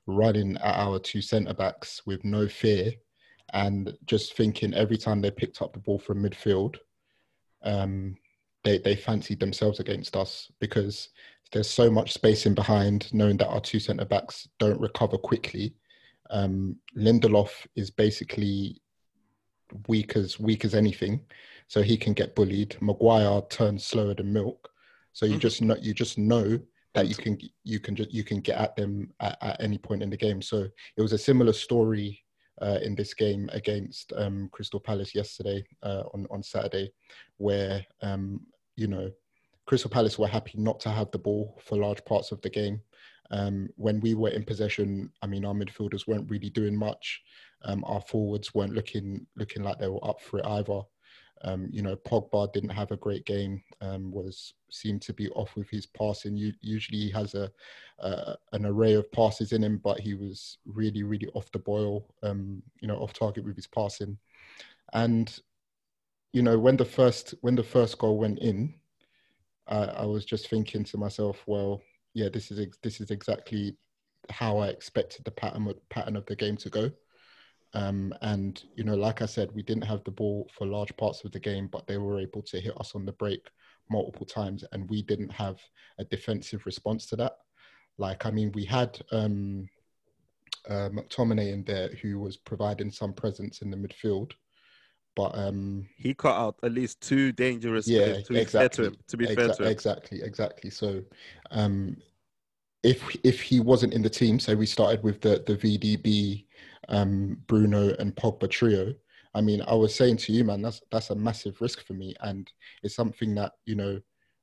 running at our two centre backs with no fear, and just thinking every time they picked up the ball from midfield, um, they they fancied themselves against us because there's so much space in behind, knowing that our two centre backs don't recover quickly. Um, Lindelof is basically weak as weak as anything, so he can get bullied. Maguire turns slower than milk, so you Mhm. just know you just know that you can you can just you can get at them at, at any point in the game. So it was a similar story uh, in this game against um, Crystal Palace yesterday uh, on on Saturday, where um, you know Crystal Palace were happy not to have the ball for large parts of the game. Um, when we were in possession, I mean, our midfielders weren't really doing much. Um, our forwards weren't looking looking like they were up for it either. Um, you know, Pogba didn't have a great game. Um, was seemed to be off with his passing. U- usually, he has a uh, an array of passes in him, but he was really, really off the boil. Um, you know, off target with his passing. And you know, when the first when the first goal went in, I, I was just thinking to myself, well, yeah, this is ex- this is exactly how I expected the pattern pattern of the game to go. Um, and you know, like I said, we didn't have the ball for large parts of the game, but they were able to hit us on the break multiple times, and we didn't have a defensive response to that. Like, I mean, we had um, uh, McTominay in there who was providing some presence in the midfield, but um, He cut out at least two dangerous yeah. To be fair to exactly. him. To be Exa- fair to him. exactly, exactly. So, um, if if he wasn't in the team, so we started with the the VDB, um, Bruno and Pogba trio. I mean, I was saying to you, man, that's that's a massive risk for me, and it's something that you know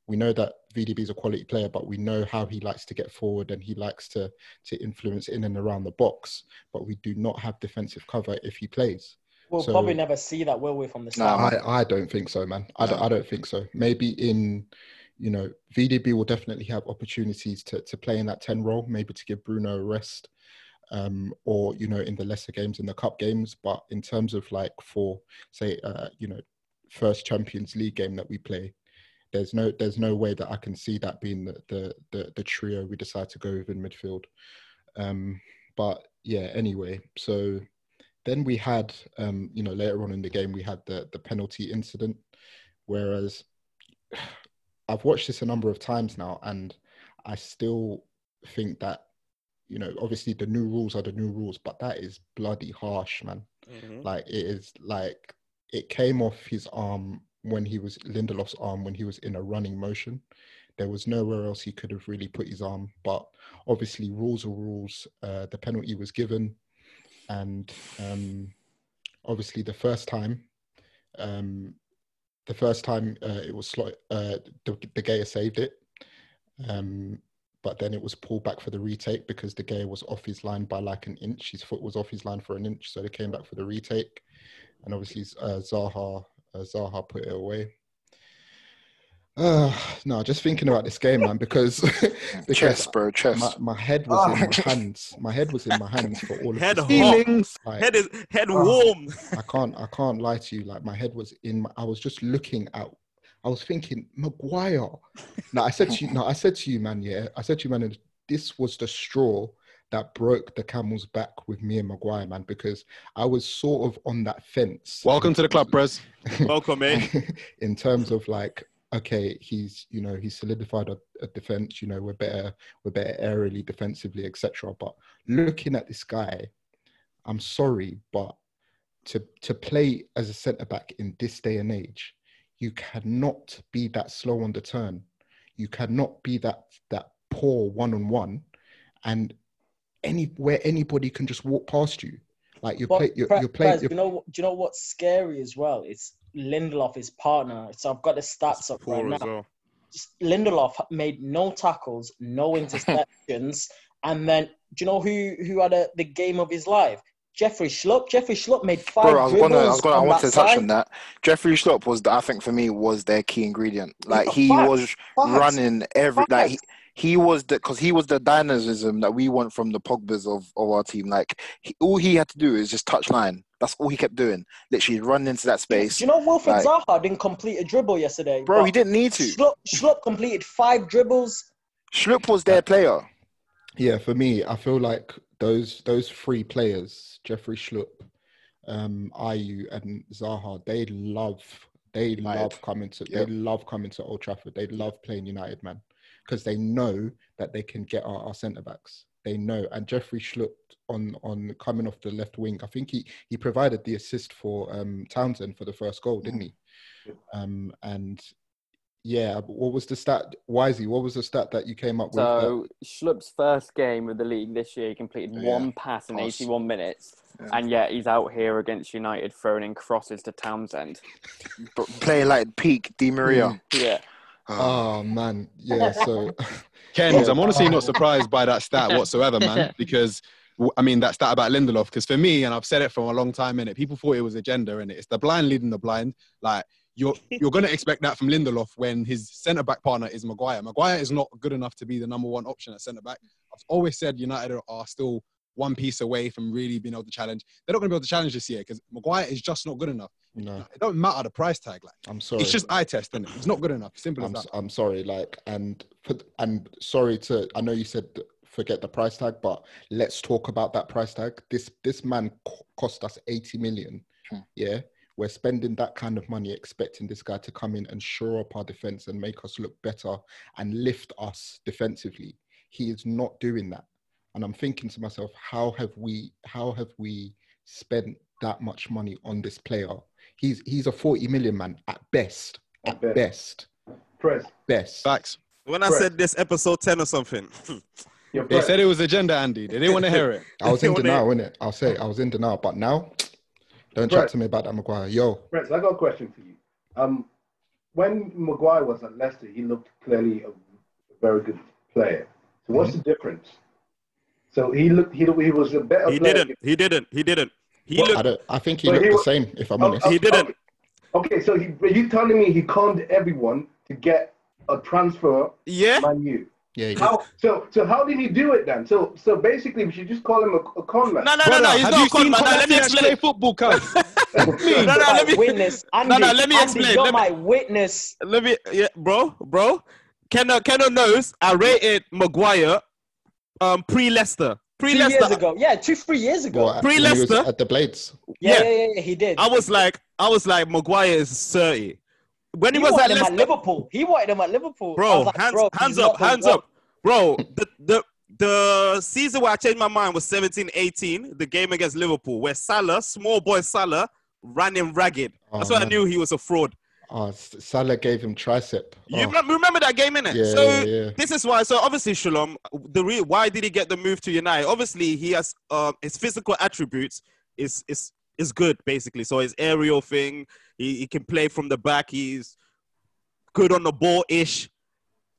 we know that VDB is a quality player, but we know how he likes to get forward and he likes to to influence in and around the box. But we do not have defensive cover if he plays. We'll So- probably never see that, will we, from the Nah, start? man. I, I don't think so, man. I, don't, No. I don't think so. Maybe in, you know, VDB will definitely have opportunities to, to play in that 10 role, maybe to give Bruno a rest, um, or, you know, in the lesser games, in the cup games. But in terms of like for, say, uh, you know, first Champions League game that we play, there's no there's no way that I can see that being the the, the, the trio we decide to go with in midfield. Um, but yeah, anyway, so then we had, um, you know, later on in the game, we had the the penalty incident. Whereas I've watched this a number of times now, and I still think that, you know, obviously the new rules are the new rules, but that is bloody harsh, man. Mhm. Like it is like it came off his arm when he was Lindelof's arm when he was in a running motion. There was nowhere else he could have really put his arm, but obviously rules are rules. Uh, the penalty was given, and um, obviously the first time, um, the first time uh, it was slot, uh, the, De Gea saved it, um, but then it was pulled back for the retake because De Gea was off his line by like an inch. His foot was off his line for an inch, so they came back for the retake, and obviously uh, Zaha uh, Zaha put it away. Uh, no, just thinking about this game, man, because because Chess, bro, chess. my, my head was in my hands. My head was in my hands for all of Head this. hot. Feelings. Like, Head is head Oh. warm. I can't I can't lie to you. Like my head was in. My, I was just looking out. I was thinking Maguire. No, I said to you. No, I said to you, man. Yeah, I said to you, man. This was the straw that broke the camel's back with me and Maguire, man. Because I was sort of on that fence. Welcome to the club, Prez. Welcome, mate. Eh? in terms of like okay he's you know he's solidified a, a defense you know we're better we're better aerially defensively etc but looking at this guy i'm sorry but to to play as a centre back in this day and age you cannot be that slow on the turn you cannot be that that poor one on one, and any where anybody can just walk past you. Like you But play, you're, you're playing. Prez, you know, what- do you know what's scary as well? It's Lindelof, his partner. So I've got the stats up right Poor now. as well. Lindelof made no tackles, no interceptions, and then do you know who who had a, the game of his life? Jeffrey Schlupp. Jeffrey Schlupp made five Bro, I was dribbles gonna, I was gonna, I wanted to touch side. on that. Jeffrey Schlupp was, the, I think, for me, was their key ingredient. Like he facts, was facts, running every, like he, he was the, because he was the dynamism that we want from the Pogba's of, of our team. Like he, all he had to do is just touch line. That's all he kept doing. Literally run into that space. Do you know Wilfred like- Zaha didn't complete a dribble yesterday? Bro, he didn't need to. Schlupp, Schlupp completed five dribbles. Schlupp was their player. Yeah, for me, I feel like those those three players, Jeffrey Schlupp, um, Ayew, and Zaha, they love they United. love coming to Yep. they love coming to Old Trafford. They love playing United, man, because they know that they can get our, our centre backs. They know, and Jeffrey Schlupp on on coming off the left wing, I think he he provided the assist for um, Townsend for the first goal, didn't he? Um, and yeah, but what was the stat, Wisey? What was the stat that you came up with? that- So Schlupp's first game with the league this year, he completed Yeah. one pass in Pass. 81 minutes, Yeah. and yet he's out here against United throwing in crosses to Townsend. But playing like peak Di Maria. Yeah, Ah. Oh man, yeah. So Kens, I'm honestly not surprised by that stat whatsoever, man. Because I mean that stat about Lindelof. Because for me, and I've said it for a long time, in it, people thought it was a gender, in. It's the blind leading the blind. Like you're you're gonna expect that from Lindelof when his centre back partner is Maguire. Maguire is not good enough to be the number one option at centre back. I've always said United are- are still one piece away from really being able to challenge. They're not going to be able to challenge this year because Maguire is just not good enough. no, It don't matter the price tag. Like I'm sorry. it's just eye test, and It's not good enough. Simple as I'm that. I'm sorry. Like and and sorry to. I know you said forget the price tag, but let's talk about that price tag. This this man co- cost us 80 million. Hmm. Yeah, we're spending that kind of money expecting this guy to come in and shore up our defense and make us look better and lift us defensively. He is not doing that. And I'm thinking to myself, how have we how have we spent that much money on this player? He's he's a 40 million man at best. At At best. best. Press. Best. Facts. When I Correct. said this episode 10 or something, They press. said it was agenda, Andy. They didn't want to hear it. I was in When they- denial, innit? I'll say I was in denial, but now don't Right. chat to me about that Maguire. Yo, Brett, so I got a question for you. Um, when Maguire was at Leicester, he looked clearly a very good player. So what's the difference? So he looked, he, he was a better he player. didn't. He didn't. He didn't. He Well, looked. don't. I think he But looked he the wa- same. If I'm Oh, honest, He didn't. Okay, okay, so he, are you telling me he conned everyone to get a transfer Yeah. Man U? Yeah. How, so, so how did he do it then? So, so basically, we should just call him a, a con man. No, no, no, no. He's not you a con man. No, let me explain. play football, cuz? No, no, let me. witness. Andy, No, no, let me Andy, explain. You're Let me- my witness. Let me, yeah, bro, bro. Kenno, Kenno knows I rated Maguire um, pre Leicester. Pre Two years Leicester. ago. Yeah, two, three years ago. Well, when he was Pre-Leicester- at the Blades. yeah, yeah. yeah, yeah, yeah, he did. I was like, I was like, Maguire is 30. When he, he was at him at Liverpool. He wanted him at Liverpool. Bro, like, hands, bro, hands up, hands one. up, bro. The, the the season where I changed my mind was 17-18, the game against Liverpool, where Salah, small boy Salah, ran him ragged. That's Oh, when I knew he was a fraud. Oh, Salah gave him tricep. You Oh, remember, remember that game, innit? yeah, so yeah, yeah. this is why. So obviously, Shalom, the re- why did he get the move to United? Obviously, he has um, his physical attributes is is is good, basically. So his aerial thing, he, he can play from the back. He's good on the ball ish.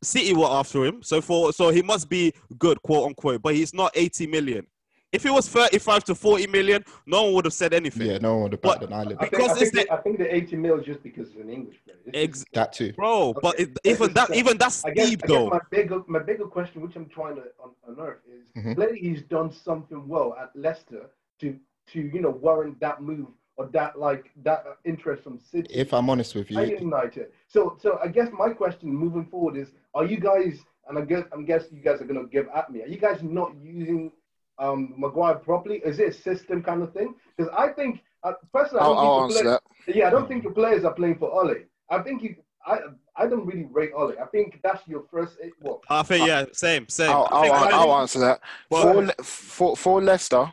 City were after him, so for so he must be good, quote unquote. But he's not 80 million. If it was 35 to 40 million, no one would have said anything. Yeah, no one would have But- batted an eyelid. I think, because I, it's think the, I think the 80 mil is just because it's an English player. It's just- Ex- That too. bro, but it, even that, even that's I guess, steep I guess though. my bigger my bigger question, which I'm trying to un- unearth, is Mhm. clearly he's done something well at Leicester to to you know warrant that move or that like that uh, interest from City If I'm honest with and you, United. So so I guess my question moving forward is: Are you guys? And I guess I'm guessing you guys are gonna give at me. Are you guys not using um Maguire properly? Is it a system kind of thing? Because I think uh, personally, I I'll, don't I'll think the answer play- that. yeah, I don't think your players are playing for Ole. I think you. I I don't really rate Ole. I think that's your first. eh, Well, I think yeah, same, same. I'll, I think I'll, I- I'll answer that. Well- for, for for Leicester,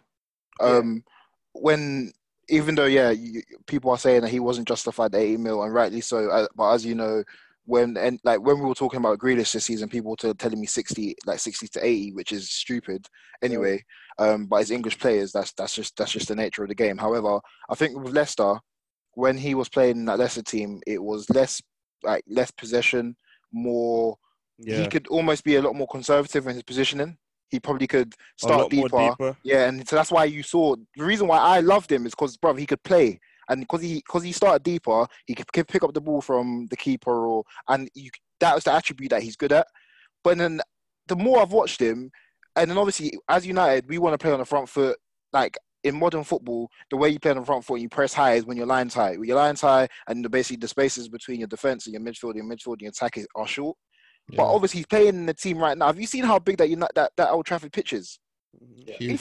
um, when even though yeah, you, people are saying that he wasn't justified the 80 mil, and rightly so, uh, but as you know, when and like when we were talking about Grealish this season, people were telling me sixty, like sixty to eighty, which is stupid. Anyway, um, but as English players, that's that's just that's just the nature of the game. However, I think with Leicester, when he was playing in that Leicester team, it was less like less possession, more. He could almost be a lot more conservative in his positioning. He probably could start deeper. deeper. Yeah, and so that's why you saw the reason why I loved him is because, bro, he could play, and because he because he started deeper, he could, could pick up the ball from the keeper, or and you, that was the attribute that he's good at. But then the more I've watched him, and then obviously as United, we want to play on the front foot. Like in modern football, the way you play on the front foot and you press high is when you're lines high. When you're lines high, and the, basically the spaces between your defense and your midfield, your midfield and your attack is, are short. But obviously, he's playing in the team right now. Have you seen how big that United, that that Old Trafford pitch is? Huge,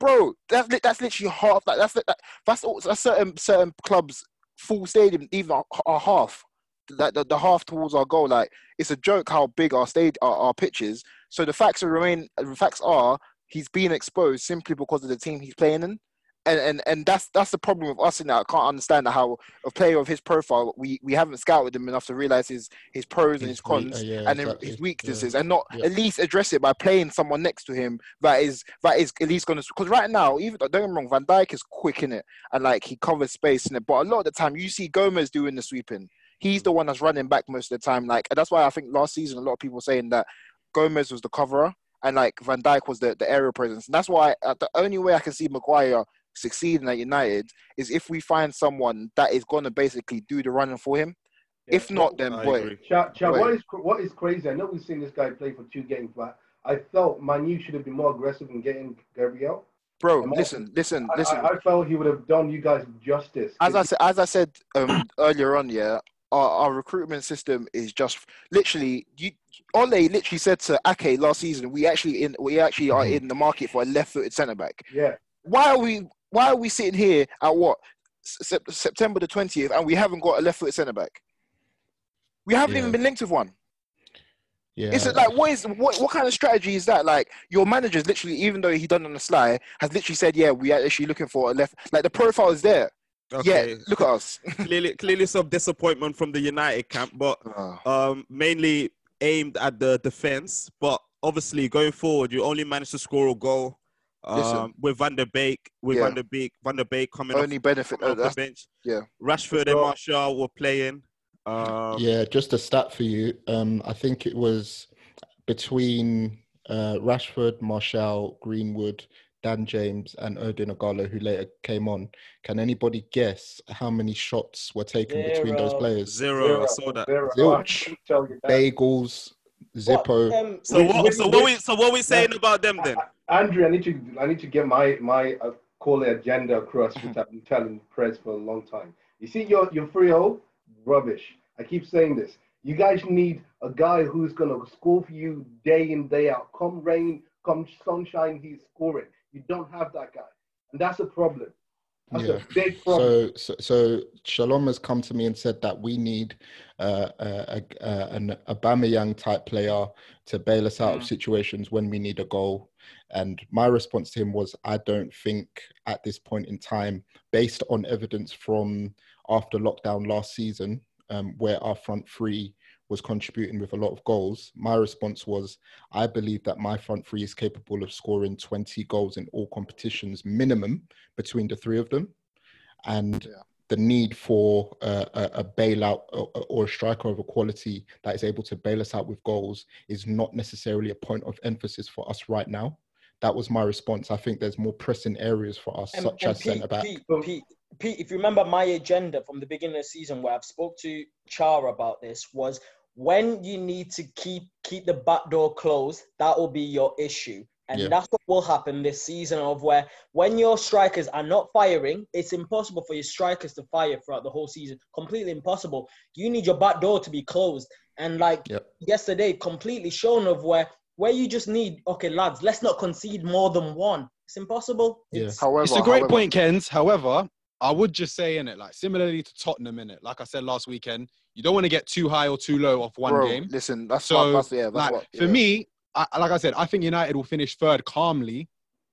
bro. That's li- that's literally half. Like that's that, that's all- that's certain certain clubs full stadium, even a, a half. Like the, the half towards our goal, like it's a joke how big our stage our, our pitch is. So the facts are remain. The facts are he's being exposed simply because of the team he's playing in. And, and and that's that's the problem with us in that I can't understand how a player of his profile we, we haven't scouted him enough to realize his his pros and His cons uh, yeah, and exactly. his Yeah. weaknesses and not Yeah. at least address it by playing someone next to him that is that is at least going to because right now even don't get me wrong Van Dijk is quick in it and like he covers space in it but a lot of the time you see Gomez doing the sweeping he's the one that's running back most of the time like and that's why I think last season a lot of people saying that Gomez was the coverer and like Van Dijk was the the aerial presence and that's why uh, the only way I can see Maguire succeeding at United is if we find someone that is going to basically do the running for him if not then I boy agree. Cha, Cha, Wait. What, is, what is crazy? I know we've seen this guy play for two games, but I felt Manu should have been more aggressive in getting Gabriel. bro Am I- listen listen I, listen I, I felt he would have done you guys justice. as I said, as I said um, earlier on, yeah, our, our recruitment system is just literally. You, Ole literally said to Ake last season, we actually in we actually are in the market for a left-footed centre back. yeah, Why are we Why are we sitting here at what Sep- September the twentieth and we haven't got a left-footed centre back? We haven't Yeah. even been linked with one. Yeah. It's like what is what what kind of strategy is that? Like your manager's literally, even though he done on the sly, has literally said, yeah, we are actually looking for a left. Like the profile is there. Okay. Yeah, look at us. clearly, clearly some disappointment from the United camp, but Oh. um, mainly aimed at the defense. But obviously, going forward, you only managed to score a goal Listen. Um, with Van der Beek, with Yeah. Van der Beek, Van der Beek coming Only off, benefit. coming off the bench. yeah. Rashford and So- Martial were playing. Um, Yeah, just a stat for you. Um, I think it was between uh, Rashford, Martial, Greenwood, Dan James, and Odion Ighalo, who later came on. Can anybody guess how many shots were taken between those players? Zero, I saw that. Zero. Zilch. I tell you that. Bagels, Zippo. What, um, So what? which- So what? We, so what we saying about them then? Andrew, I need to I need to get my my uh, call agenda across, which I've been telling press for a long time. You see, your your free O rubbish. I keep saying this. You guys need a guy who's gonna score for you day in day out. Come rain, come sunshine, he's scoring. You don't have that guy, and that's a problem. That's Yeah. a big problem. So, so, so Shalom has come to me and said that we need uh, a, a, a, an Aubameyang type player to bail us out of Mm. situations when we need a goal. And my response to him was, I don't think at this point in time, based on evidence from after lockdown last season, um, where our front three was contributing with a lot of goals, my response was, I believe that my front three is capable of scoring 20 goals in all competitions minimum between the three of them. And Yeah. the need for uh, a, bailout or, or a striker of a quality that is able to bail us out with goals is not necessarily a point of emphasis for us right now. That was my response. I think there's more pressing areas for us, And, such and as centre back. Pete, Pete, Pete, if you remember my agenda from the beginning of the season where I've spoke to Chara about this was when you need to keep keep the back door closed, that will be your issue. And Yeah. that's what will happen this season of where when your strikers are not firing, it's impossible for your strikers to fire throughout the whole season. Completely impossible. You need your back door to be closed. And like yesterday, completely shown of where where you just need, okay, lads, let's not concede more than one. It's impossible. Yeah. It's- However, It's a great however, point, Kens. However, I would just say in it, like similarly to Tottenham in it, like I said last weekend, you don't want to get too high or too low off one bro, game. Listen, that's So, what, that's yeah, that's like what, for me, I, like I said, I think United will finish third calmly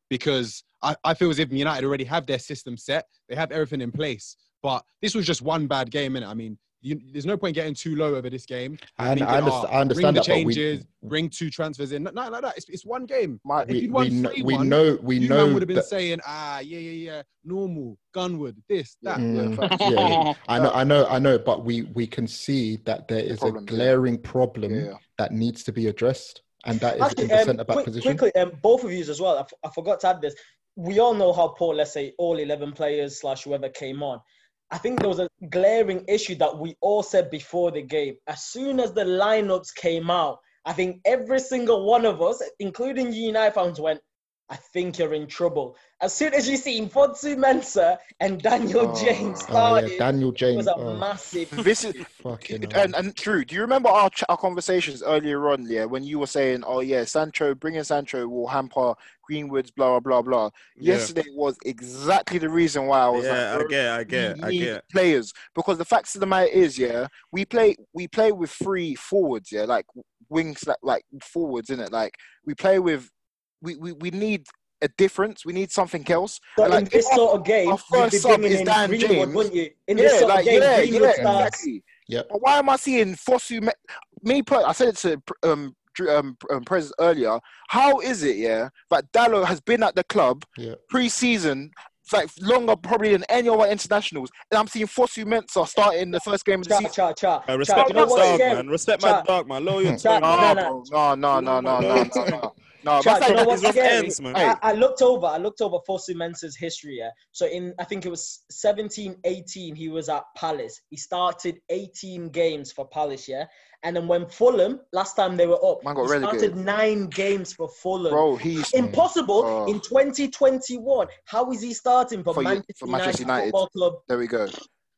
because I, I feel as if United already have their system set. They have everything in place. But this was just one bad game in it. I mean, you, there's no point getting too low over this game. I- thinking, I underst- "Oh, I understand bring that, but the we- changes, bring two transfers in. No, no, no. It's, it's one game. if we, you'd won we, kn- three we one, know we you know would have been that- saying, ah, yeah, yeah, yeah, normal, Gunwood, this, that. Mm, yeah, I know, I know, I know, but we we can see that there is problem, a yeah. glaring problem Yeah. that needs to be addressed, and that is Actually, in the um, centre back quick- position. quickly, um, both of you as well. I, f- I forgot to add this. We all know how poor, let's say, all eleven players slash whoever came on. I think there was a glaring issue that we all said before the game. As soon as the lineups came out, I think every single one of us, including you United fans, went, I think you're in trouble. As soon as you see Fosu Mensah and Daniel oh. James Oh, yeah, Daniel James. was a oh, massive. This is fucking and and Drew, do you remember our ch- our conversations earlier on? Yeah, when you were saying, "Oh yeah, Sancho, bringing Sancho will hamper Greenwood's blah blah blah blah." Yeah. Yesterday was exactly the reason why I was Yeah, I get, I get, we I get. players because the fact of the matter is, yeah, we play we play with three forwards, yeah, like wings, like, like forwards, in it. Like we play with, we, we we need a difference. We need something else. So And, in like, this our- sort of game, our first sub is Dan Greenwood, James. wouldn't you? In yeah, this sort like, of game, yeah, Greenwood yeah, starts. exactly. Yep. But why am I seeing Fosu? Me, me per, I said it to um, um, um Prez earlier. How is it, yeah, that Dalot has been at the club Yeah. pre-season, like longer probably than any other internationals, and I'm seeing Fosu Mensah starting the first game of the Cha, season. cha, cha. I respect you my dog, man. Respect Cha- my dog, man. Lower your Cha- tone. no, No, no. bro. no, no, no, no, no. No, you know rough scary? ends, man. I, I looked over. I looked over Fosu Mensah's history. Yeah. So in I think it was 17, 18, he was at Palace. He started 18 games for Palace. Yeah. And then when Fulham last time they were up, Man got he started relegated. nine games for Fulham. bro, he's Impossible Oh. in 2021. How is he starting for, For Manchester, for Manchester United, United. Football Club? There we go.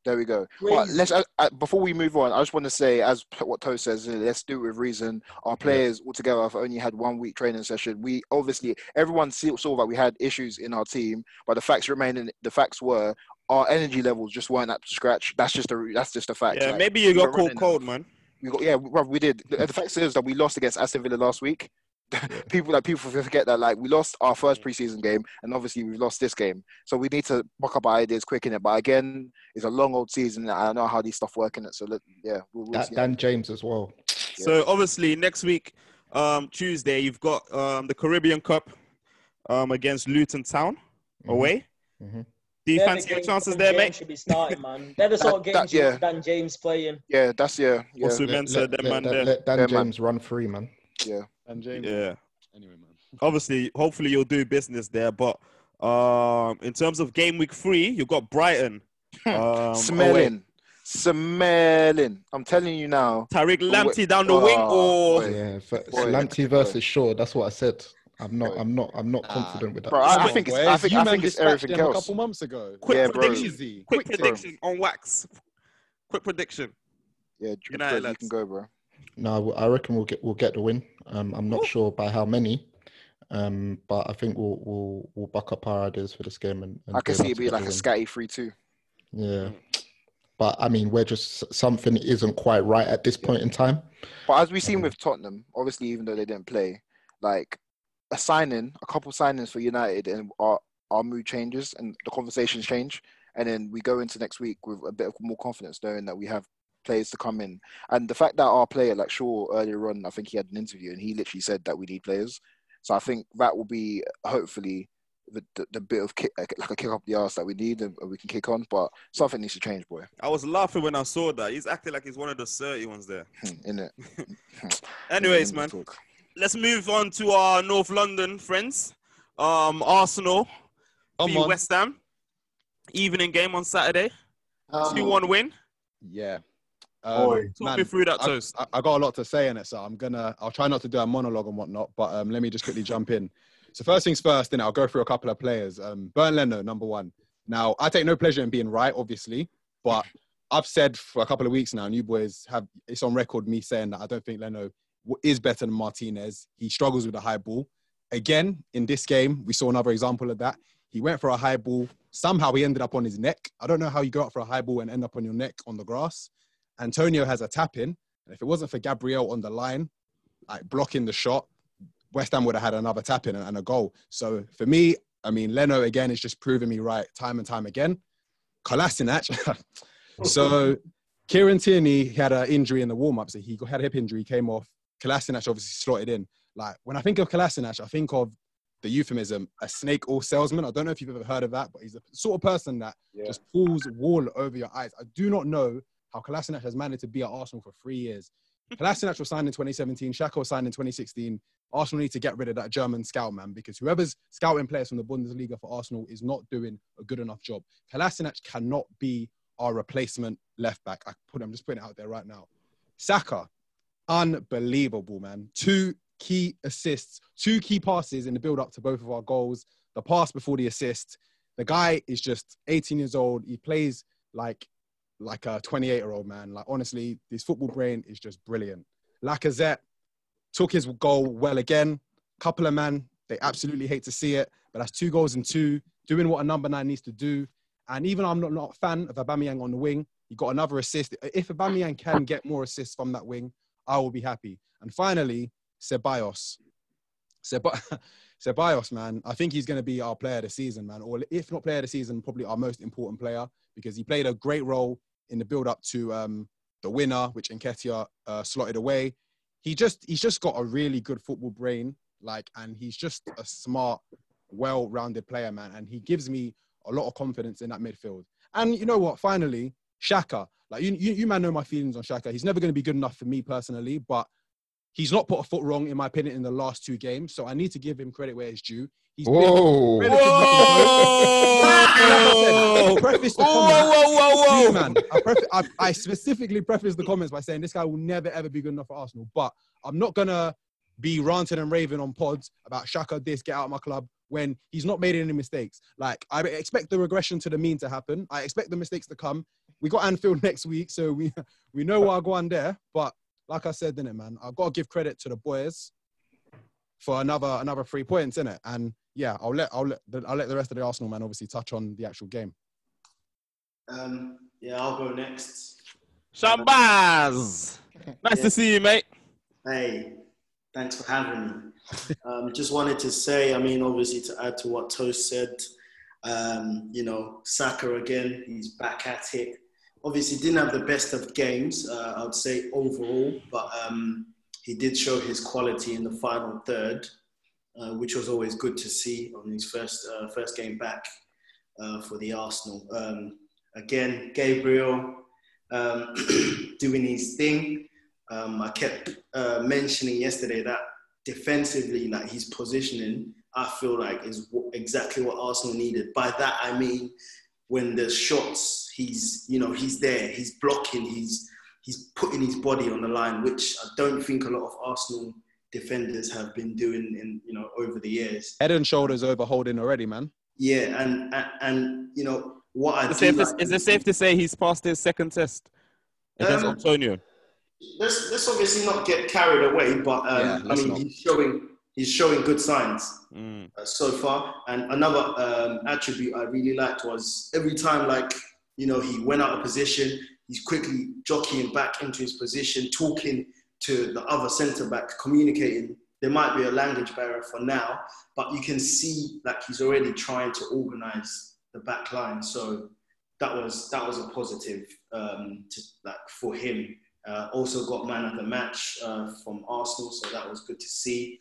There we go. Crazy. let's uh, uh, before we move on, I just want to say, as what Toe says, uh, let's do it with reason. Our players altogether have only had one week training session. We obviously everyone see- saw that we had issues in our team, but the facts remain. and The facts were our energy levels just weren't up to scratch. That's just a that's just a fact. Yeah, Like, maybe you got caught cold, man. We got yeah, we, we did. The, the fact is that we lost against Aston Villa last week. people like people forget that like we lost our first preseason game and obviously we've lost this game so we need to buck up our ideas quick in it but again it's a long old season and i know how these stuff work in it so let, yeah we'll, we'll that, see. Dan James as well. So obviously next week, um, Tuesday, you've got um, the Carabao Cup um, against Luton Town away. Mhm. Do you They're fancy your games chances there, mate? Should be starting, man. They're the sort of games that- yeah. want Dan James playing. yeah that's yeah yeah Fosu Let, let, them let, man let, there. let Dan Yeah, man. James run free, man. yeah And James. Yeah. Anyway, man. Obviously, hopefully you'll do business there. But um, in terms of game week three, you've got Brighton. Um, away. smelling smelling i'm telling you now Tariq But Lamptey wait- down the wing, Oh, or boy. Yeah, for, Boy. Lamptey versus Shaw. That's what I said. I'm not. I'm not. I'm not Nah. confident with that. bro i, I think it's Boys, i think you i think it's everything else a couple months ago. quick Yeah, prediction. Easy. Quick Bro. prediction on wax. Quick prediction. yeah United United, you can go bro No, I reckon we'll get we'll get the win. Um, I'm not sure by how many, um, but I think we'll we'll we'll buck up our ideas for this game and. and i can see it be like a scatty 3-2 Yeah, but I mean, we're just something isn't quite right at this point in time. But as we've seen Um, with Tottenham, obviously, even though they didn't play, like a signing, a couple signings for United, and our our mood changes and the conversations change, and then we go into next week with a bit of more confidence, knowing that we have players to come in. And the fact that our player, like Shaw, earlier on, I think he had an interview and he literally said that we need players. So I think that will be hopefully the, the, the bit of kick, like a kick up the arse that we need and we can kick on. But something needs to change, boy. I was laughing when I saw that. He's acting like he's one of the 30 ones there. In it. Anyways, man, let's move on to our North London friends. Um, Arsenal Come beat on. West Ham. Evening game on Saturday. Um, 2 1 win. Yeah. Boy. Talk me through that I, toast. I, I got a lot to say in it, so I'm gonna. I'll try not to do a monologue and whatnot, but um, let me just quickly jump in. So first things first, then I'll go through a couple of players. Um, Bernd Leno, number one. Now I take no pleasure in being right, obviously, but I've said for a couple of weeks now, new boys have it's on record me saying that I don't think Leno is better than Martinez. He struggles with a high ball. Again, in this game, we saw another example of that. He went for a high ball. Somehow he ended up on his neck. I don't know how you go out for a high ball and end up on your neck on the grass. Antonio has a tap in. And if it wasn't for Gabriel on the line, like blocking the shot, West Ham would have had another tap in and, and a goal. So for me, I mean, Leno again is just proving me right time and time again. Kolasinac. so Kieran Tierney had an injury in the warm up, so he had a hip injury, came off. Kolasinac obviously slotted in. Like when I think of Kolasinac, I think of the euphemism a snake or salesman. I don't know if you've ever heard of that, but he's the sort of person that Yeah. just pulls wool over your eyes. I do not know how Kolasinac has managed to be at Arsenal for three years. Kolasinac was signed in 2017. Xhaka was signed in 2016. Arsenal need to get rid of that German scout man because whoever's scouting players from the Bundesliga for Arsenal is not doing a good enough job. Kolasinac cannot be our replacement left back. I put, I'm just putting it out there right now. Saka, unbelievable, man. Two key assists, two key passes in the build up to both of our goals. The pass before the assist. The guy is just 18 years old. He plays like like a 28 year old man. Like honestly, his football brain is just brilliant. Lacazette took his goal well again. Couple of man, they absolutely hate to see it, but that's two goals and two, doing what a number nine needs to do. And even I'm not, not a fan of Aubameyang on the wing. He got another assist. If Aubameyang can get more assists from that wing, I will be happy. And finally, Ceballos. Seba- Ceballos, man, I think he's going to be our player of the season, man. Or if not player of the season, probably our most important player because he played a great role in the build-up to um, the winner, which Nketiah uh, slotted away. He just he's just got a really good football brain, like, and he's just a smart, well-rounded player, man. And he gives me a lot of confidence in that midfield. And you know what? Finally, Xhaka. Like you, you, you man know my feelings on Xhaka. He's never going to be good enough for me personally, but he's not put a foot wrong in my opinion in the last two games. So I need to give him credit where it's due. He's been Whoa. I Whoa, whoa, whoa, whoa. Man. I, prefa- I, I specifically prefaced the comments by saying this guy will never ever be good enough for Arsenal. But I'm not gonna be ranting and raving on pods about Xhaka this, get out of my club when he's not made any mistakes. Like I expect the regression to the mean to happen. I expect the mistakes to come. We got Anfield next week, so we we know what I go on there. But like I said, didn't it, man? I've got to give credit to the boys for another another three points, in it. And yeah, I'll let I'll let the, I'll let the rest of the Arsenal man obviously touch on the actual game. Um, yeah, I'll go next. Shambaz. Nice to see you, mate. Hey, thanks for having me. Um, just wanted to say, I mean, obviously to add to what Toast said, um, you know, Saka again, he's back at it. Obviously, didn't have the best of games, uh, I would say overall, but um, he did show his quality in the final third, uh, which was always good to see on his first uh, first game back uh, for the Arsenal. Um, again, Gabriel um, doing his thing. Um, I kept uh, mentioning yesterday that defensively, like his positioning, I feel like is exactly what Arsenal needed. By that I mean when there's shots, he's you know he's there, he's blocking, he's he's putting his body on the line, which I don't think a lot of Arsenal defenders have been doing in you know over the years. Head and shoulders over holding already, man. Yeah, and and, and you know what I Is it, safe like- to, is it safe to say he's passed his second test against Um, Antonio? let's let's obviously not get carried away, but um, Yeah, I mean not. he's showing he's showing good signs Mm. uh, so far. And another um, attribute I really liked was every time like you know he went out of position, he's quickly jockeying back into his position, talking to the other centre back, communicating. There might be a language barrier for now, but you can see like he's already trying to organise the back line. So that was that was a positive um, to, like for him. Uh, also got man of the match uh, from Arsenal, so that was good to see.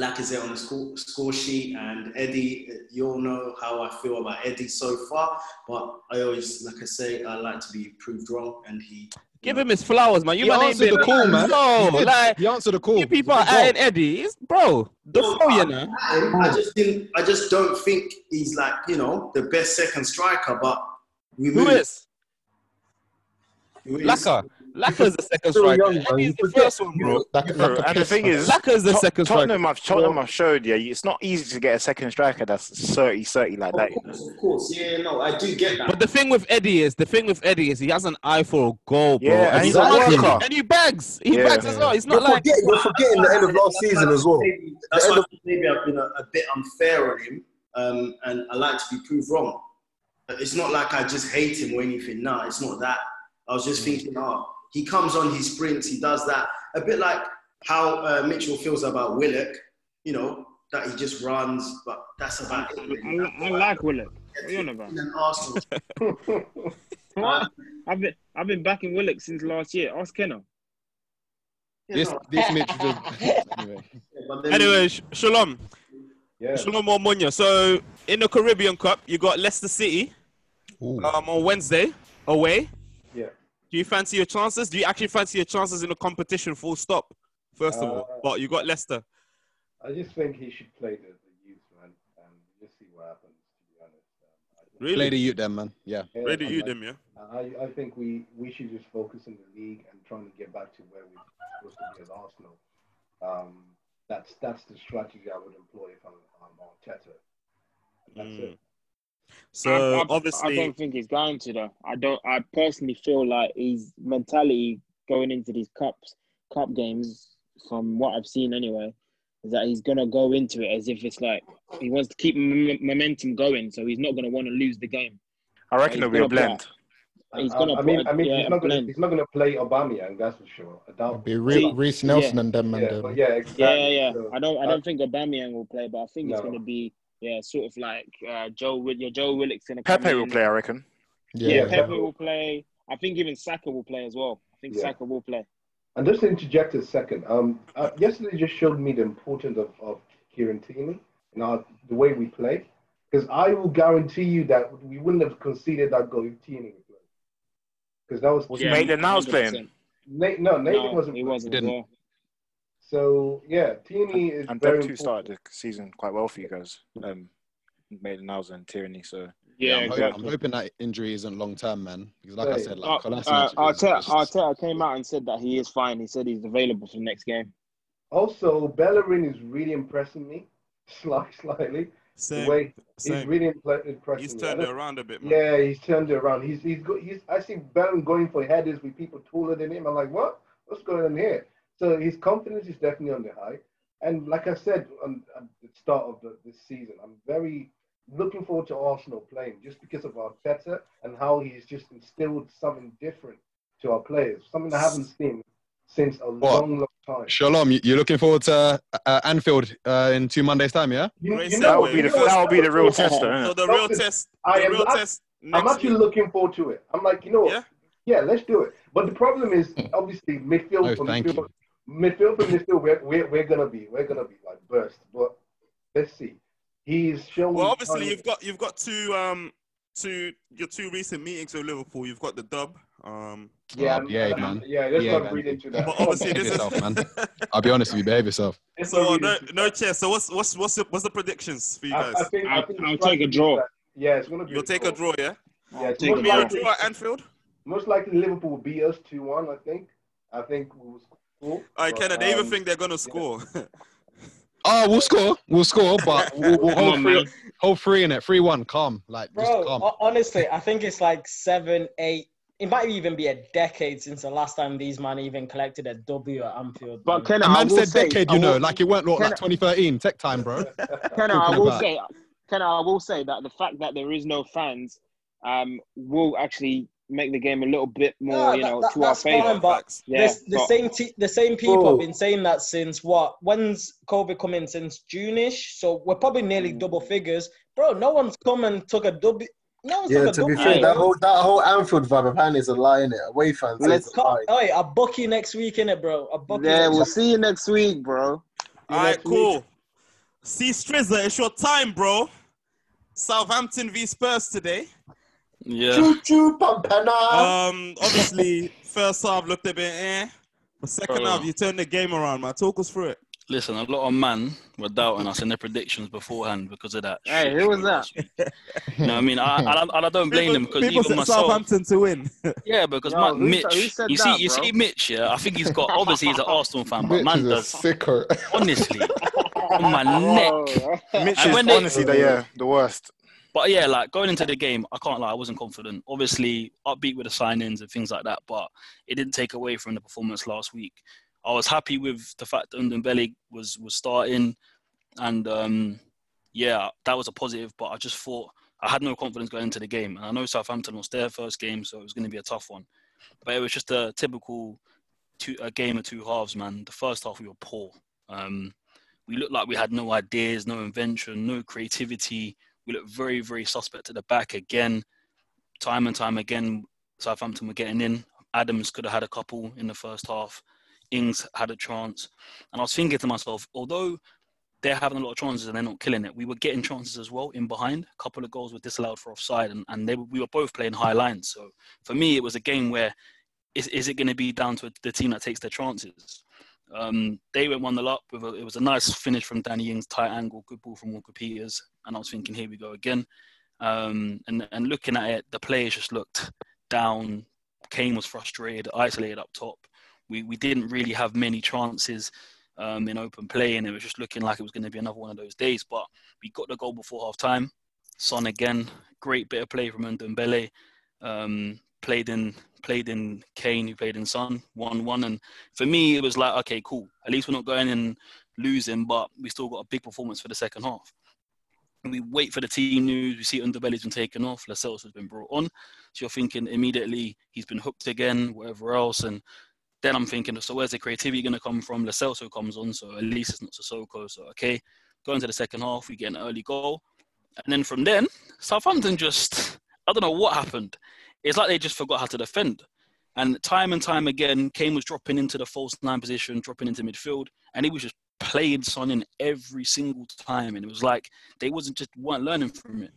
Lacazette on the score, score sheet, and Eddie. You all know how I feel about Eddie so far, but I always, like I say, I like to be proved wrong, and he. Give him his flowers, man. You He man ain't answered been the call, man. No, He like He answered the call. you people are adding Eddie. It's, bro, the No, flow, you I- know. I, I just didn't. I just don't think he's like you know the best second striker, but we Who move. is? Who is? Laka. Laka's the second striker. young, man. Eddie's the forget- first one, bro. Laka- Laka and the pissed, thing man. is, Laka's the Tot- second striker. Tottenham have Tottenham have showed yeah, it's not easy to get a second striker that's 30 30 like that. Of course, of course. Yeah, no, I do get that. But the thing with Eddie is the thing with Eddie is he has an eye for a goal, bro. Yeah, and he's he's a worker. and he bags. He Yeah. bags as well. He's You're not like forgetting, you're forgetting the end of last season as well. Maybe, that's why end maybe I've been a, a bit unfair on him, um, and I like to be proved wrong. It's not like I just hate him or anything. No, it's not that. I was just thinking, oh, he comes on his sprints, he does that. A bit like how uh, Mitchell feels about Willock, you know, that he just runs, but that's about it. I, I like Willock. What are you on about? And Arsenal. What? I've been I've been backing Willock since last year. Ask Kenna. This this Mitch just anyway. Anyway, Sh- Shalom. Yeah. Shalom Omonia. So in the Carabao Cup, you got Leicester City um, on Wednesday away. Yeah. Do you fancy your chances? Do you actually fancy your chances in the competition? Full stop. First of all, Uh, but you got Leicester. I just think he should play the, the youth, man, and just see what happens. To be honest, um, I Really? Play the youth then, man. Yeah. Yeah, Ready I'm you like- them, yeah. I, I think we, we should just focus in the league and trying to get back to where we're supposed to be as Arsenal. Um, that's that's the strategy I would employ if I'm, I'm Arteta. That's Mm. it. So I, I, obviously, I don't think he's going to though. I don't. I personally feel like his mentality going into these cups, cup games, from what I've seen anyway, is that he's gonna go into it as if it's like he wants to keep m- momentum going. So he's not gonna want to lose the game. I reckon it'll be a gonna blend. He's I- gonna. I mean, put a- I mean, yeah, he's not gonna blend. he's not gonna play Aubameyang, that's for sure. I doubt. It'll Be Re- Reiss Nelson and them and Yeah, them. yeah, exactly. Yeah, yeah. So, I don't. I uh, don't think Aubameyang will play, but I think it's going to be yeah, sort of like uh, Joe. Wi- Yeah, Joe Willock's going to come Pepe will in. play, I reckon. Yeah, Yeah. Pepe will play. I think even Saka will play as well. I think Yeah. Saka will play. And just to interject a second, um, uh, yesterday just showed me the importance of, of Kieran Tierney and our, the way we play. Because I will guarantee you that we wouldn't have conceded that goal if Tierney would play. Because that was Was Yeah, Maitland Niles playing? Nate, no, Nathan No, wasn't. he wasn't. Didn't. well. So yeah, Tierney is And very them two started the season quite well for you guys. Um, Maitland Niles and Tierney. So Yeah, I'm, ho- exactly. I'm hoping that injury isn't long term, man. Because like I said, Uh, like Kolasinac uh, Arteta, just- Arteta came out and said that he is fine. He said he's available for the next game. Also, Bellerin is really impressing me, slight, slightly. same, the way he's really impre- impressing He's turned I it around a bit, man. Yeah, he's turned it around. He's he's go, he's. I see Bellerin going for headers with people taller than him. I'm like, what? What's going on here? So his confidence is definitely on the high. And like I said on, at the start of the, this season, I'm very looking forward to Arsenal playing just because of Arteta and how he's just instilled something different to our players, something I haven't seen since a What? long, long time. Shalom, you- you're looking forward to uh, Anfield uh, in two Mondays' time, yeah? You, you know, that would be the you know, that would be the real tester. innit? So the real Listen, test, I am, real not- test I'm actually week. looking forward to it. I'm like, you know, Yeah? yeah, let's do it. But the problem is obviously midfield Oh, for thank midfield, you. Midfield for midfield. We're, we're, we're gonna be we're gonna be like burst. But let's see. He's shown. Well, obviously you've got you've got two um two your two recent meetings with Liverpool. You've got the dub. Um, yeah, Oh, yeah, man. yeah. Let's Yeah, not man. read into that. but obviously Behave this is man. I'll be honest with you, behave yourself. Let's so no read no that. chess. So what's what's what's the, what's the predictions for you guys? I think, I I'll- think I'll it's take a draw. that- Yeah, it's gonna be. You'll take a draw, yeah. Yeah, it's take most a Be likely, draw at Anfield. most likely Liverpool will beat us two one. I think. I think we'll score. All right, but, Kenna, they even um, think they're gonna score. Oh, we'll score. We'll score, but we'll, we'll hold on, three, hold three in it. Three one. Calm, like just Bro, calm. honestly, I think it's like seven, eight. It might even be a decade since the last time these man even collected a W at Anfield. But man. Kenna, A I man will said say, decade, I you know, will- like it went what, like 2013, tech time, bro. Kenna, I will about? say, Kenna, I will say that the fact that there is no fans, um, will actually make the game a little bit more, No, you know, that- to our that's favor. fine, but Yeah, this, the but- same te- the same people Bro. have been saying that since what? When's COVID coming? Since June-ish. So we're probably Mm. nearly double figures, bro. No one's come and took a W. No one's Yeah, took a to be W. fair, that whole that whole Anfield vibe apparently is a lie in it. Away fans, Let's it's a lie. Oh, a bucky next week, innit, bro? A bucky. Yeah, next we'll week. see you next week, bro. All right, cool. See, Strizza, it's your time, bro. Southampton v Spurs today. Yeah. Choo choo pampana. Um, obviously, first half looked a bit eh. But second Bro. half, you turned the game around, man. Talk us through it. Listen, a lot of man were doubting us in their predictions beforehand because of that. Hey, who was that? last. You know what I mean? I, I, I, I don't blame them because people even said myself. Southampton to win. Yeah, because Yo, man, who Mitch, said- who said you that, see, you bro? see, Mitch. Yeah, I think he's got. Obviously, he's an Arsenal fan, but Mitch man is a does sicker. honestly on my neck. Mitch And is when they- honestly the yeah the worst. But yeah, like going into the game, I can't lie, I wasn't confident. Obviously, upbeat with the sign-ins and things like that, but it didn't take away from the performance last week. I was happy with the fact that Ndombele was was starting, and um, yeah, that was a positive. But I just thought I had no confidence going into the game, and I know Southampton was their first game, so it was going to be a tough one. But it was just a typical two, a game of two halves, man. The first half we were poor. Um, we looked like we had no ideas, no invention, no creativity. We looked very, very suspect at the back again. Time and time again, Southampton were getting in. Adams could have had a couple in the first half. Ings had a chance. And I was thinking to myself, although they're having a lot of chances and they're not killing it, we were getting chances as well in behind. A couple of goals were disallowed for offside, and, and they, we were both playing high lines. So for me, it was a game where is, is it going to be down to the team that takes their chances? Um, they went 1 0 up. With a, it was a nice finish from Danny Ings, tight angle, good ball from Walker Peters. And I was thinking, here we go again. Um, and, and looking at it, the players just looked down. Kane was frustrated, isolated up top. We, we didn't really have many chances um, in open play, and it was just looking like it was going to be another one of those days. But we got the goal before half time. Son again, great bit of play from Ndombele. Um, played in played in Kane, who played in Son, one one. And for me, it was like, okay, cool. At least we're not going and losing, but we still got a big performance for the second half. We wait for the team news. We see Ndombele's been taken off. Lo Celso has been brought on. So you're thinking immediately he's been hooked again, whatever else. And then I'm thinking, so where's the creativity going to come from? Celso comes on, so at least it's not Sissoko. So okay, going to the second half, we get an early goal, and then from then Southampton just I don't know what happened. It's like they just forgot how to defend. And time and time again, Kane was dropping into the false nine position, dropping into midfield, and he was just playing Son in every single time. And it was like they wasn't just weren't learning from it.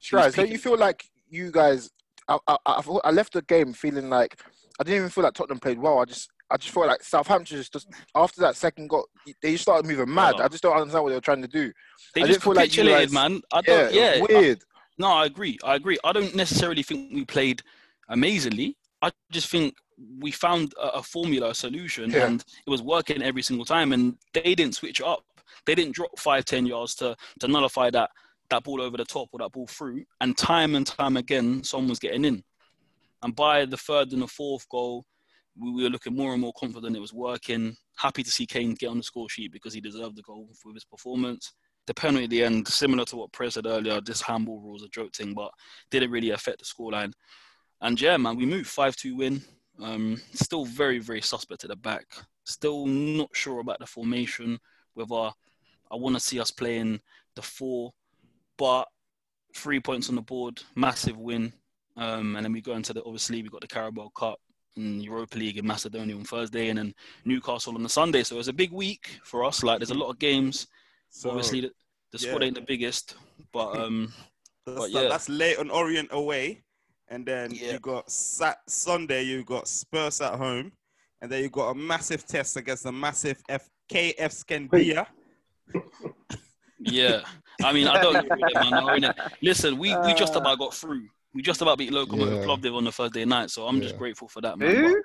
Sure. So you feel like you guys? I, I, I, left the game feeling like I didn't even feel like Tottenham played well. I just I just felt like Southampton just, just after that second got they just started moving mad. I just don't understand what they were trying to do. They I just feel like you guys- man. I yeah, don't, yeah, was weird. I- no, I agree. I agree. I don't necessarily think we played amazingly. I just think we found a, a formula, a solution, Yeah. and it was working every single time. And they didn't switch up. They didn't drop five, ten yards to to nullify that that ball over the top or that ball through. And time and time again, someone was getting in. And by the third and the fourth goal, we we were looking more and more confident it was working. Happy to see Kane get on the score sheet because he deserved the goal for his performance. The penalty at the end, similar to what Prez said earlier, this handball rule is a joke thing, but didn't really affect the scoreline. And yeah, man, we moved 5 2 win. Um, still very, very suspect at the back. Still not sure about the formation, whether I want to see us playing the four, but three points on the board, massive win. Um, and then we go into the obviously we got the Carabao Cup and Europa League in Macedonia on Thursday, and then Newcastle on the Sunday. So it's a big week for us. Like there's a lot of games. So, obviously the, the squad yeah. ain't the biggest, but um, That's, but yeah. that's late on Orient away, and then you got Sat Sunday. You got Spurs at home, and then you got a massive test against the massive FKF Shkëndija. Yeah, I mean, I don't agree with them, man. I Listen, we, we just about got through. We just about beat Lokomotiv Yeah. Plovdiv on the Thursday night, so I'm just grateful for that, man. Who?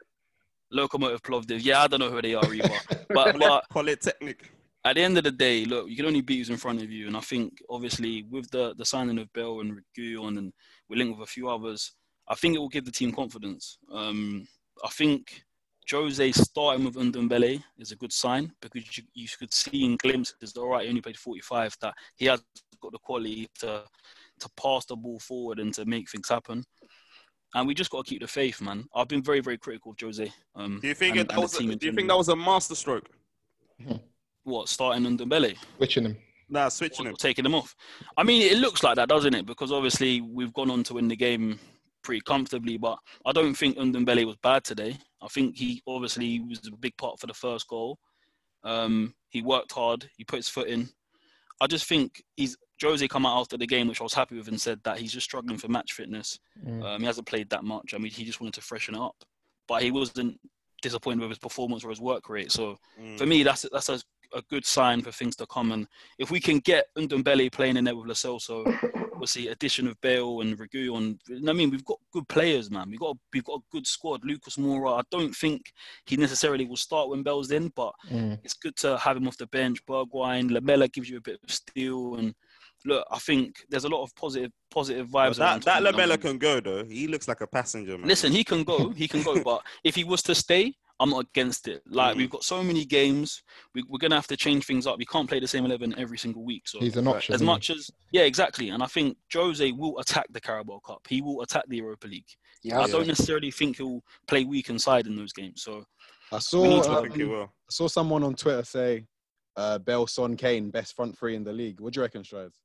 Lokomotiv Plovdiv, yeah, I don't know who they are either. but but Polytechnic. at the end of the day, look, you can only beat who's in front of you, and I think obviously with the the signing of Bale and Reguilon, and we link with a few others, I think it will give the team confidence. Um, I think Jose starting with Ndombele is a good sign because you, you could see in glimpses, all right, he only played 45, that he has got the quality to to pass the ball forward and to make things happen. And we just got to keep the faith, man. I've been very, very critical of Jose. Um, Do you think and- it, that was? A, team do you think that was a masterstroke? what starting Ndombele? Switching him. Nah, switching or him. taking him off. I mean, it looks like that, doesn't it? Because obviously we've gone on to win the game pretty comfortably, but I don't think Ndombele was bad today. I think he obviously was a big part for the first goal. Um, he worked hard. He put his foot in. I just think he's Jose come out after the game, which I was happy with, and said that he's just struggling for match fitness. Mm. Um, he hasn't played that much. I mean, he just wanted to freshen it up, but he wasn't disappointed with his performance or his work rate. So Mm. for me, that's that's a, a good sign for things to come. And if we can get Ndombele playing in there with Lo Celso, obviously addition of Bale and Reguilon, I mean, we've got good players, man. We've got we've got a good squad. Lucas Moura, I don't think he necessarily will start when Bale's in, but Mm. it's good to have him off the bench. Bergwijn, Lamela gives you a bit of steel, and look, I think there's a lot of positive positive But vibes. that around that Lamela can go though. He looks like a passenger, man. Listen, he can go, he can go, but if he was to stay, I'm not against it. Like Mm. we've got so many games, we, we're gonna have to change things up. We can't play the same eleven every single week. So He's an option. as much as yeah, exactly. And I think Jose will attack the Carabao Cup. He will attack the Europa League. Yeah, I don't necessarily think he'll play weak inside in those games. So I saw I um, think he will. I saw someone on Twitter say uh, Bale, Son, Kane, best front three in the league. What do you reckon, Strides?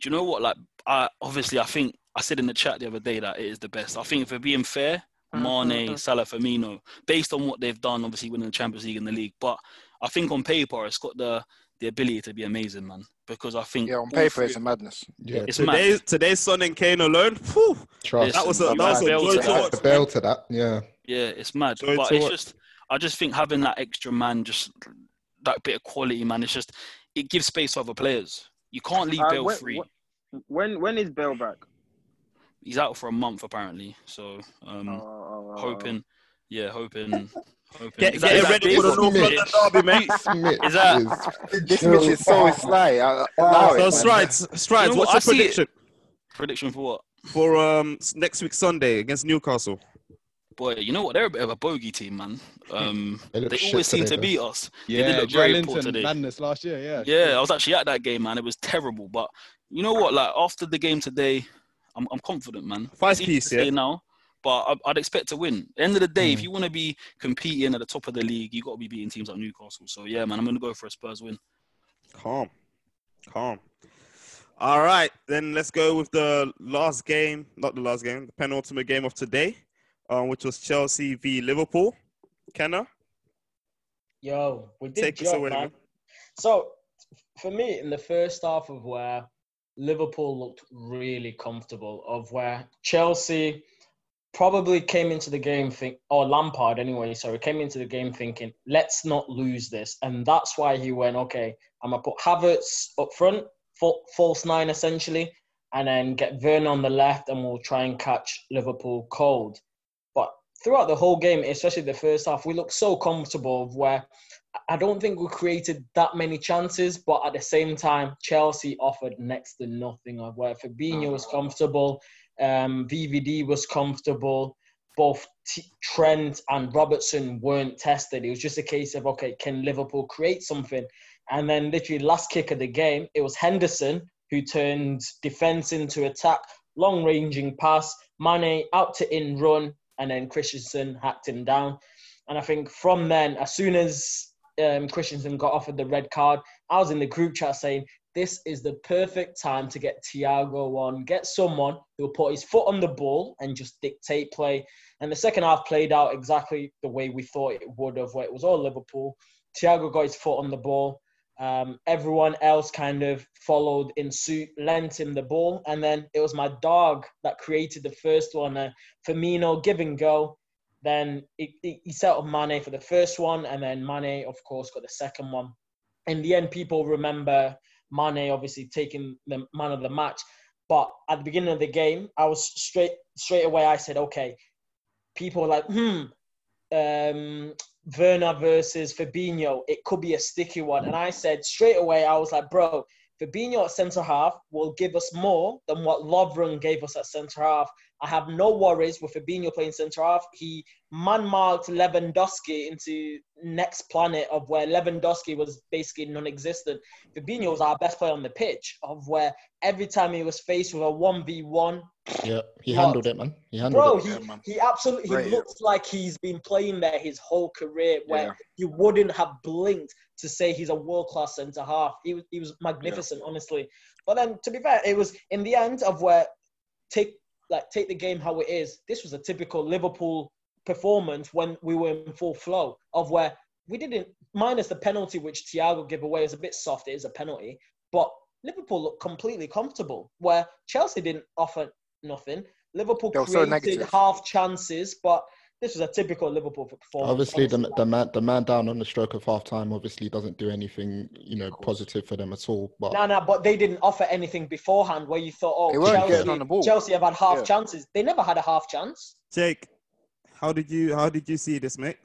Do you know what? Like, I obviously I think I said in the chat the other day that it is the best. I think if we're being fair, Mane, Salah, Firmino, based on what they've done, obviously winning the Champions League and the league. But I think on paper it's got the the ability to be amazing, man. Because I think Yeah, on paper three it's a madness. Yeah, It's Today, mad. today's Son and Kane alone. Whew, Trust. that was a Listen, that was a Bell joy to to that. watch. the bell to that. Yeah. Yeah, it's mad. Joy but it's watch. just, I just think having that extra man, just that bit of quality, man, it's just, it gives space for other players. You can't leave Uh, Bale when, free. when when is Bale back? He's out for a month apparently, so um, Oh, hoping, yeah, hoping, hoping. Get, Is that- get is that ready for the big? North London derby, mate. Smith Is that- is This Mitch is so sly. I, allow it, So man. strides, strides. You know what's what? Your see it. prediction Prediction for what? for um next week Sunday against Newcastle? Boy, you know what? They're a bit of a bogey team, man. Um, They they always seem today, to though. beat us. They did Yeah, look very poor today. madness last year. Yeah. Yeah, I was actually at that game, man. It was terrible. But you know what? Like after the game today, I'm I'm confident, man. Five It's piece, yeah? now, but I, I'd expect to win. End of the day, Hmm. if you want to be competing at the top of the league, you got to be beating teams like Newcastle. So yeah, man, I'm gonna go for a Spurs win. Calm, calm. All right, then let's go with the last game, not the last game, the penultimate game of today, um, which was Chelsea v Liverpool. Kenna, Yo, we did Take us job, away, man. man. So, for me, in the first half of where Liverpool looked really comfortable, of where Chelsea probably came into the game think, or Lampard anyway, sorry, came into the game thinking, let's not lose this, and that's why he went, okay, I'm gonna put Havertz up front, fa- false nine essentially, and then get Werner on the left, and we'll try and catch Liverpool cold. But throughout the whole game, especially the first half, we looked so comfortable of where I don't think we created that many chances, but at the same time, Chelsea offered next to nothing of where Fabinho was comfortable, um, VVD was comfortable, both T- Trent and Robertson weren't tested. It was just a case of, okay, can Liverpool create something? And then literally last kick of the game, it was Henderson who turned defense into attack, long ranging pass, Mane out to in run, and then Christensen hacked him down. And I think from then, as soon as um, Christensen got offered the red card, I was in the group chat saying, this is the perfect time to get Thiago on, get someone who will put his foot on the ball and just dictate play. And the second half played out exactly the way we thought it would have, where it was all Liverpool. Thiago got his foot on the ball. Um, everyone else kind of followed in suit, lent him the ball, and then it was my dog that created the first one. Uh, Firmino give and go. Then he, set up Mane for the first one, and then Mane, of course, got the second one. In the end, people remember Mane obviously taking the man of the match. But at the beginning of the game, I was straight straight away. I said, okay. People like, hmm, um, Werner versus Fabinho. It could be a sticky one. And I said straight away, I was like, bro, Fabinho at centre half will give us more than what Lovren gave us at centre half. I have no worries with Fabinho playing centre half. He man marked Lewandowski into next planet of where Lewandowski was basically non-existent. Fabinho was our best player on the pitch of where every time he was faced with a 1v1, Yeah, he What? handled it, man. He handled Bro, it. he, he absolutely he Right. looks like he's been playing there his whole career. Where Yeah. you wouldn't have blinked to say he's a world class centre half. He was he was magnificent, honestly. But then, to be fair, it was in the end of where take like take the game how it is. This was a typical Liverpool performance when we were in full flow of where we didn't minus the penalty which Thiago gave away is a bit soft. It is a penalty, but Liverpool looked completely comfortable. Where Chelsea didn't offer nothing. Liverpool were so created half chances, but this was a typical Liverpool performance. Obviously, the, the man the man down on the stroke of half time obviously doesn't do anything you know positive for them at all. But No, no, but they didn't offer anything beforehand where you thought, oh, Chelsea, getting on the ball. Chelsea have had half Yeah. chances. They never had a half chance. Jake, how did you how did you see this, mate?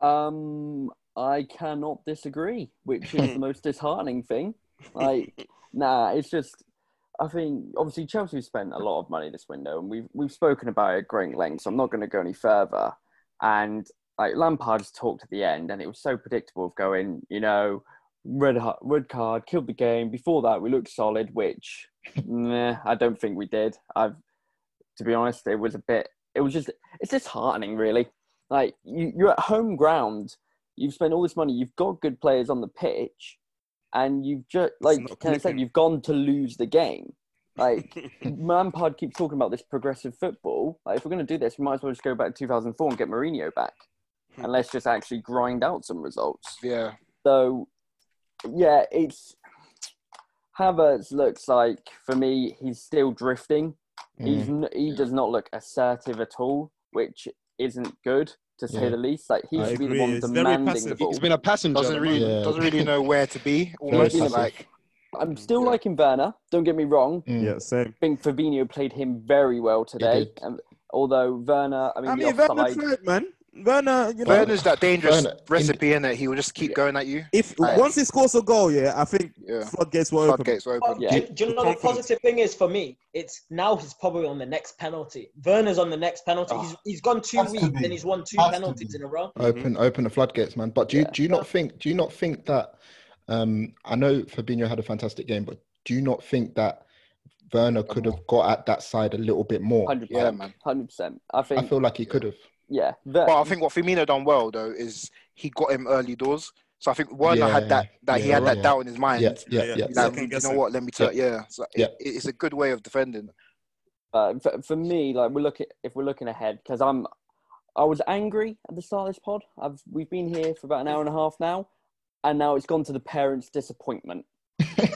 Um, I cannot disagree, which is the most disheartening thing. Like, nah, it's just. I think obviously Chelsea spent a lot of money this window, and we've we've spoken about it at great length. So I'm not going to go any further. And like Lampard's talked at the end, and it was so predictable of going, you know, red red card killed the game. Before that, we looked solid, which I don't think we did. I've to be honest, it was a bit. It was just it's disheartening, really. Like you, you're at home ground. You've spent all this money. You've got good players on the pitch, and you've just like Ken said, you've gone to lose the game. Like Lampard keeps talking about this progressive football. Like if we're going to do this, we might as well just go back to 2004 and get Mourinho back, Hmm. and let's just actually grind out some results. Yeah. So, yeah, it's Havertz looks like for me he's still drifting. He's Mm. n- he does not look assertive at all, which isn't good to say Yeah. the least. Like he I should agree. be the one it's demanding the ball. He's been a passenger. Doesn't really. Yeah. doesn't really know where to be. Almost like I'm still Yeah. liking Werner. Don't get me wrong. Mm. Yeah, same. I think Fabinho played him very well today. did. Um, although Werner, I mean, I the mean, Werner offside. tried, man. Werner, you know, Werner's that dangerous Werner, recipe in it. He will just keep going at you. if Like- once he scores a goal, yeah, I think Yeah. floodgates were open. Floodgates were But open. Yeah. do, do you know the positive thing is for me? It's now he's probably on the next penalty. Werner's on the next penalty. He's he's gone two weeks and he's won two penalties in a row. Open, open the floodgates, man. But do you Yeah. do you not think do you not think that um I know Fabinho had a fantastic game, but do you not think that Werner could have got at that side a little bit more? Hundred Yeah, percent, man. hundred percent. I think, I feel like he could have. Yeah, Ver- But I think what Firmino done well though is he got him early doors. So I think Werner Yeah, had that that he yeah, had that yeah. doubt in his mind. Yeah, yeah, Yeah, yeah. yeah. Like, Second you know guessing. what? Let me tell. Yeah, so Yeah. It, it's a good way of defending. uh, for, for me, like we're looking if we're looking ahead because I'm, I was angry at the start of this pod. I've we've been here for about an hour and a half now, and now it's gone to the parents' disappointment.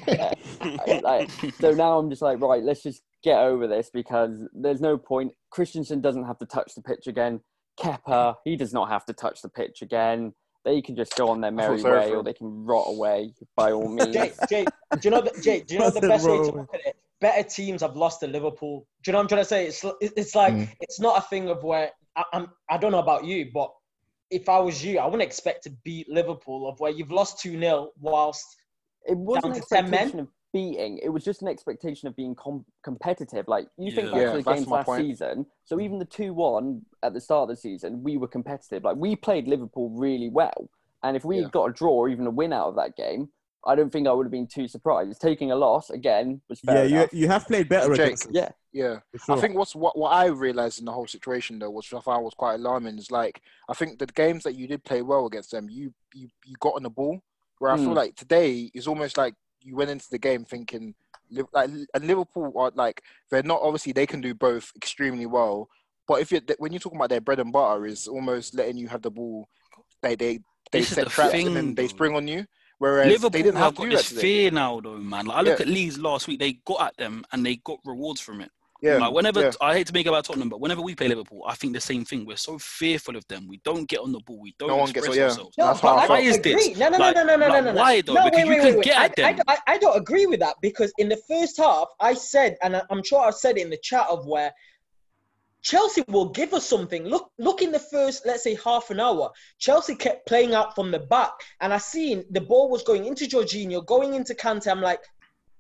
Yeah. like, so now I'm just like, right, let's just get over this because there's no point. Christensen doesn't have to touch the pitch again. Kepa, he does not have to touch the pitch again. They can just go on their merry sorry way, or they can rot away by all means. Jake, Jake, do you know the Jake? Do you know the best way to with- look at it? Better teams have lost to Liverpool. Do you know what I'm trying to say? It's it's like Mm. it's not a thing of where I, I'm. I don't know about you, but if I was you, I wouldn't expect to beat Liverpool of where you've lost two 0 whilst it wasn't down to 10 men? Expectation of beating. It was just an expectation of being com- competitive. Like you think Yeah. back Yeah, to the that's games last point. season. So even the two-one at the start of the season, we were competitive. Like we played Liverpool really well, and if we Yeah. had got a draw or even a win out of that game, I don't think I would have been too surprised. Taking a loss again was yeah, fair you enough. you have played better Jake, against. Yeah, Yeah. sure. I think what's what, what I realized in the whole situation though, which I found was quite alarming, is like I think the games that you did play well against them, you you, you got on the ball. Where I feel Mm. like today is almost like you went into the game thinking like and Liverpool are like they're not obviously they can do both extremely well, but if you when you're talking about their bread and butter is almost letting you have the ball, they they they This set the traps thing, and then they spring on you. Whereas Liverpool they didn't have, have to got this fear now, though, man. Like, I look Yeah. at Leeds last week; they got at them and they got rewards from it. Yeah, Like whenever yeah. I hate to make it about Tottenham, but whenever we play Liverpool, I think the same thing. We're so fearful of them. We don't get on the ball. We don't No one gets express yeah. ourselves. No, That's but how I I. Why don't is agree. this? No, no, Like- no, no, no, like, no, no, why though? No, Because wait, you wait, can wait, get wait. at I, them. I, I don't agree with that because in the first half, I said, and I- I'm sure I said it in the chat of where Chelsea will give us something. Look, look in the first, let's say, half an hour. Chelsea kept playing out from the back, and I seen the ball was going into Jorginho, going into Kante. I'm like,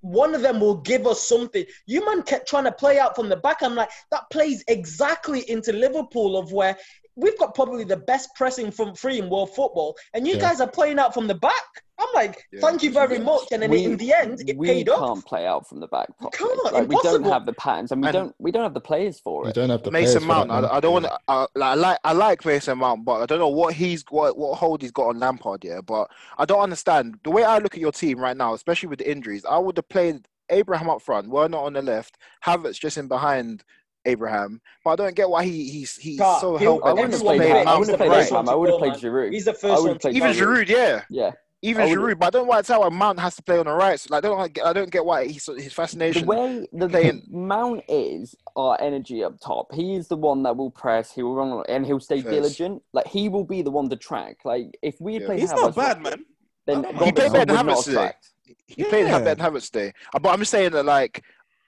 one of them will give us something. You man kept trying to play out from the back. I'm like, that plays exactly into Liverpool of where we've got probably the best pressing from free in world football, and you Yeah. guys are playing out from the back. I'm like, Yeah, thank you very much. And then We- in the end, it paid off. we paid can't off. play out from the back You properly. can't, Like, we don't have the patterns, and we And- don't we don't have the players for it. it. don't have the players Mason Mount. I, I don't want to. I, like, I like I like Mason Mount, but I don't know what he's what what hold he's got on Lampard. Yeah, but I don't understand the way I look at your team right now, especially with the injuries. I would have played Abraham up front, Werner on the left, Havertz just in behind Abraham. But I don't get why he he's he's Car, so he'll- hell I wouldn't have just everyone played playing I wouldn't have played. Abraham. I would have played Giroud. He's the I first would one have to played Even Giroud. Giroud, yeah. Yeah. Even Giroud, but I don't know why it's how Mount has to play on the right. So, like, I don't I don't get why he's his fascination. the way the, the playing- Mount is our energy up top. He is the one that will press. He will run and he'll stay Fairs. diligent. Like he will be the one to track. Like if we had Yeah. played He's Havertz, not bad, man. then I don't mind He played better than Havertz today. tracked. He played Yeah. better than Havertz today. But I'm just saying that like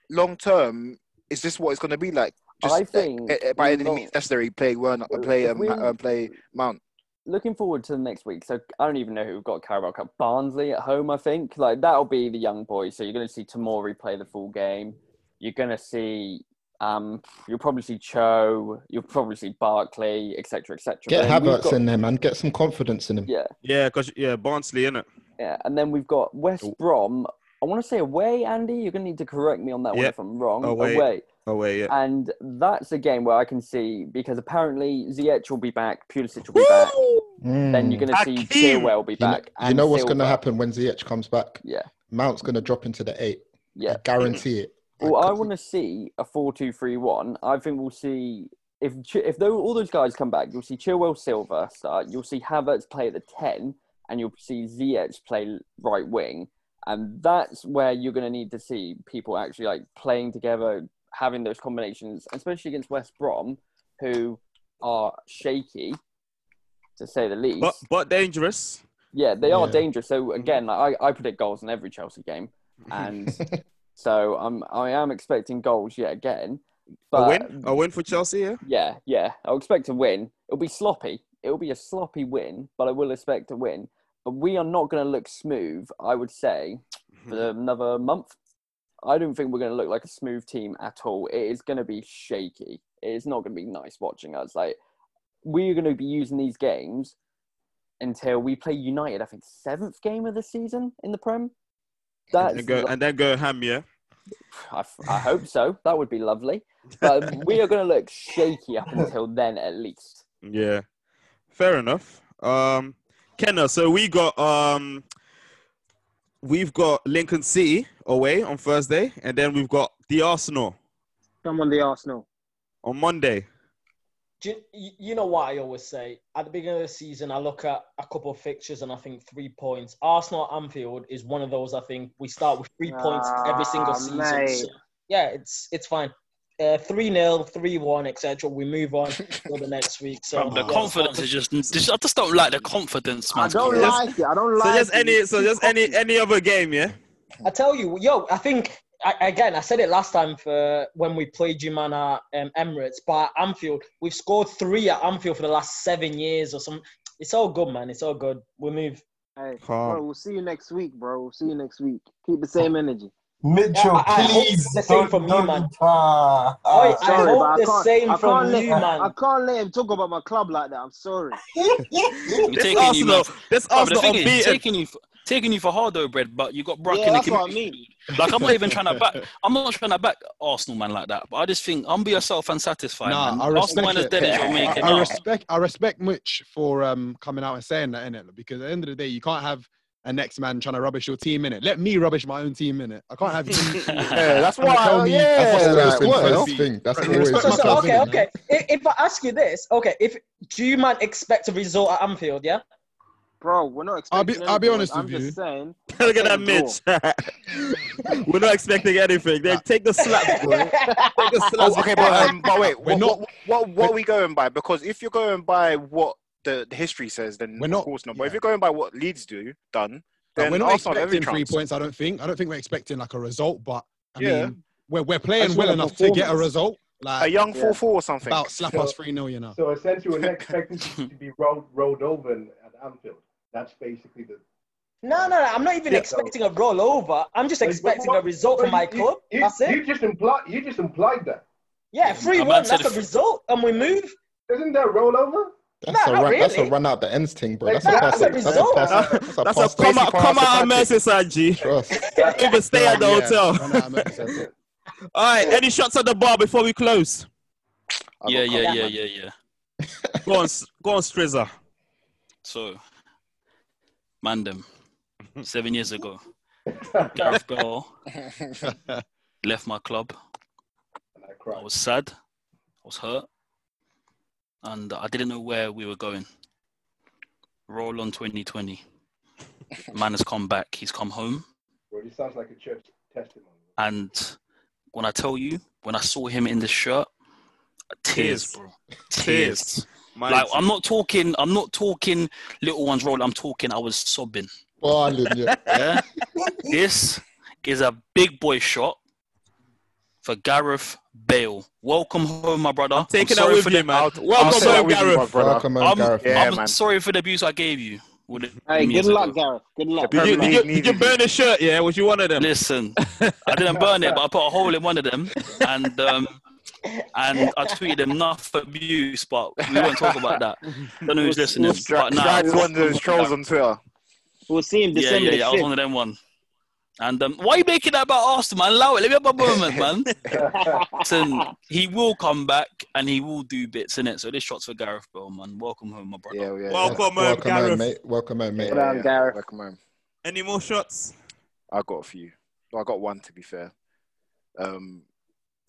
long term, is this what it's going to be like? Just I think uh, by any long- means necessary, play Werner, uh, play If um, we- uh, play Mount. Looking forward to the next week. So I don't even know who we've got Carabao Cup. Barnsley at home, I think. Like that'll be the young boys. So you're going to see Tomori play the full game. You're going to see. Um, you'll probably see Cho. You'll probably see Barkley, etc., etc. Get But Havertz got- in there, man. Get some confidence in him. Yeah, Yeah, because yeah, Barnsley, innit? Yeah, and then we've got West Oh. Brom. I want to say away, Andy. You're going to need to correct me on that one if I'm wrong. Away. Away. Away, yeah. And that's a game where I can see because apparently Ziyech will be back, Pulisic will be back. Mm. Then you're going to see Hakeem! Chilwell be You know, back. you know what's going to happen when Ziyech comes back? Yeah. Mount's going to drop into the eight. Yeah. I guarantee it. Well, I want to see a 4 2 3 1. I think we'll see. If if tho- all those guys come back, you'll see Chilwell Silva start. You'll see Havertz play at the 10, and you'll see Ziyech play right wing. And that's where you're going to need to see people actually like playing together, having those combinations, especially against West Brom, who are shaky, to say the least. But but dangerous. Yeah, they are Yeah. dangerous. So mm-hmm. again, I, I predict goals in every Chelsea game, and so I'm I am expecting goals yet again. But a win, a win for Chelsea. Yeah. yeah, yeah, I'll expect a win. It'll be sloppy. It'll be a sloppy win, but I will expect a win. We are not going to look smooth. I would say for another month. I don't think we're going to look like a smooth team at all. It is going to be shaky. It is not going to be nice watching us. Like we're going to be using these games until we play United. I think seventh game of the season in the Prem. That's And go and then go ham. Yeah. I, I hope so. That would be lovely. But we are going to look shaky up until then, at least. Yeah, fair enough. Um, Kenna, so we got um, we've got Lincoln City away on Thursday, and then we've got the Arsenal Come on, the Arsenal. on Monday. Do you, you know what I always say? At the beginning of the season, I look at a couple of fixtures and I think three points. Arsenal at Anfield is one of those. I think we start with three points every single Ah, season. So, yeah, it's it's fine. Uh, three 0 three one, etc. We move on for the next week. So Bro, the yeah, confidence is just, just. I just don't like the confidence, man. I don't Just- like it. I don't like. So like just it. any, so just any, any other game, yeah. I tell you, yo, I think I, again. I said it last time for when we played you man at um, Emirates, but at Anfield, we've scored three at Anfield for the last seven years or something. It's all good, man. It's all good. We move. Hey, Calm. bro, we'll see you next week, bro. We'll see you next week. Keep the same energy. Mitchell, I- I hope please. the same don't- from you, don't- man. Ah, Oi, ah. I hope but I the can't- same I from can't let, you, man. I can't let him talk about my club like that. I'm sorry. You're This taking Arsenal, this Bro, the Arsenal thing is, taking you, for, taking you for hardo bread, but you got Brock Yeah, in the that's what I mean. Like I'm not even trying to back. I'm not trying to back Arsenal man like that. But I just think I'm be yourself and satisfied. Nah, man. I Arsenal respect man is it. dead as I, I respect I respect Mitch for um coming out and saying that in it because at the end of the day you can't have a next man trying to rubbish your team in it. Let me rubbish my own team in it. I can't have you. Yeah, that's why. tell I, me- yeah, That's always like, been what? Toast's thing. That's Right, always respect So, so, okay, okay. If, if I ask you this, okay, if do you man expect a result at Anfield? Yeah. Bro, we're not I'll be- expecting I'll be honest I'm with just saying. Look at that, Mitch. We're not expecting anything. They take the slaps, bro. Take the slaps. Oh, okay, but um, but wait, We're what, not- what, what, what are we going by? Because if you're going by what the, the history says, then We're of not- course not. But if you're going by what Leeds do done, Like, then we're not Arsenal expecting three chance. points. I don't think. I don't think we're expecting like a result, but I Yeah. mean we're we're playing well enough to get a result. Like A young Yeah. four four or something. about slap So- us three 0 you know. So essentially, we're expecting to to be rolled, rolled over in, at Anfield. That's basically the. No, no, no. I'm not even Yeah. expecting a rollover. I'm just expecting what- a result for but my you- club. You, That's it. You just implied. You just implied that. Yeah, three man one. That's a result, and we move. Isn't that rollover? That's Nah, a not run. That's a run out the ends thing, bro. Like, That's a that's pass. a That's a result. pass. That's a That's a come out, come out of Patrick. Merseyside, G. Trust. Even stay at the Yeah, hotel. run out of Merseyside. All right, any shots at the bar before we close? I've Yeah, yeah, yeah, yeah, yeah. Go on, S- go on, Strizza. So, Mandem, seven years ago, Gareth Bale left my club. And I I was sad. I was hurt. And I didn't know where we were going. Roll on 2020. Man has come back. He's come home. Bro, this sounds like a church testimony. And when I tell you, when I saw him in the shirt, tears, Tears. bro. Tears. Tears. Man, Like I'm not talking. I'm not talking little ones roll. I'm talking. I was sobbing. Balling, yeah. Yeah. this is a big boy shot for Gareth Bale. Welcome home, my brother. I'm taking that sorry with for you, the- man. I'll- Welcome I'll say that home, with you, my Gareth. brother. Welcome home, I'm, Gareth. Yeah, I'm man. sorry for the abuse I gave you. Hey, good luck, ago. Gareth. Good luck. Did you, did, you, did you burn the shirt? Yeah, was you one of them? Listen, I didn't burn it, but I put a hole in one of them, and um, and I tweeted enough abuse, but we won't talk about that. Don't know who's listening, but Drag, now dragged one of those trolls on Twitter. We'll see him yeah, December yeah, yeah. I was the one of them one. And um, why are you making that about Arsenal, man? Allow it. Let me have my moment, man. Listen, he will come back and he will do bits in it. So this shot's for Gareth Bale, man. Welcome home, my brother. Yeah, yeah. Welcome home, Welcome home, mate. Welcome home, mate. Well done, Gareth. Welcome home. Any more shots? I got a few. Well, I got one to be fair. Um,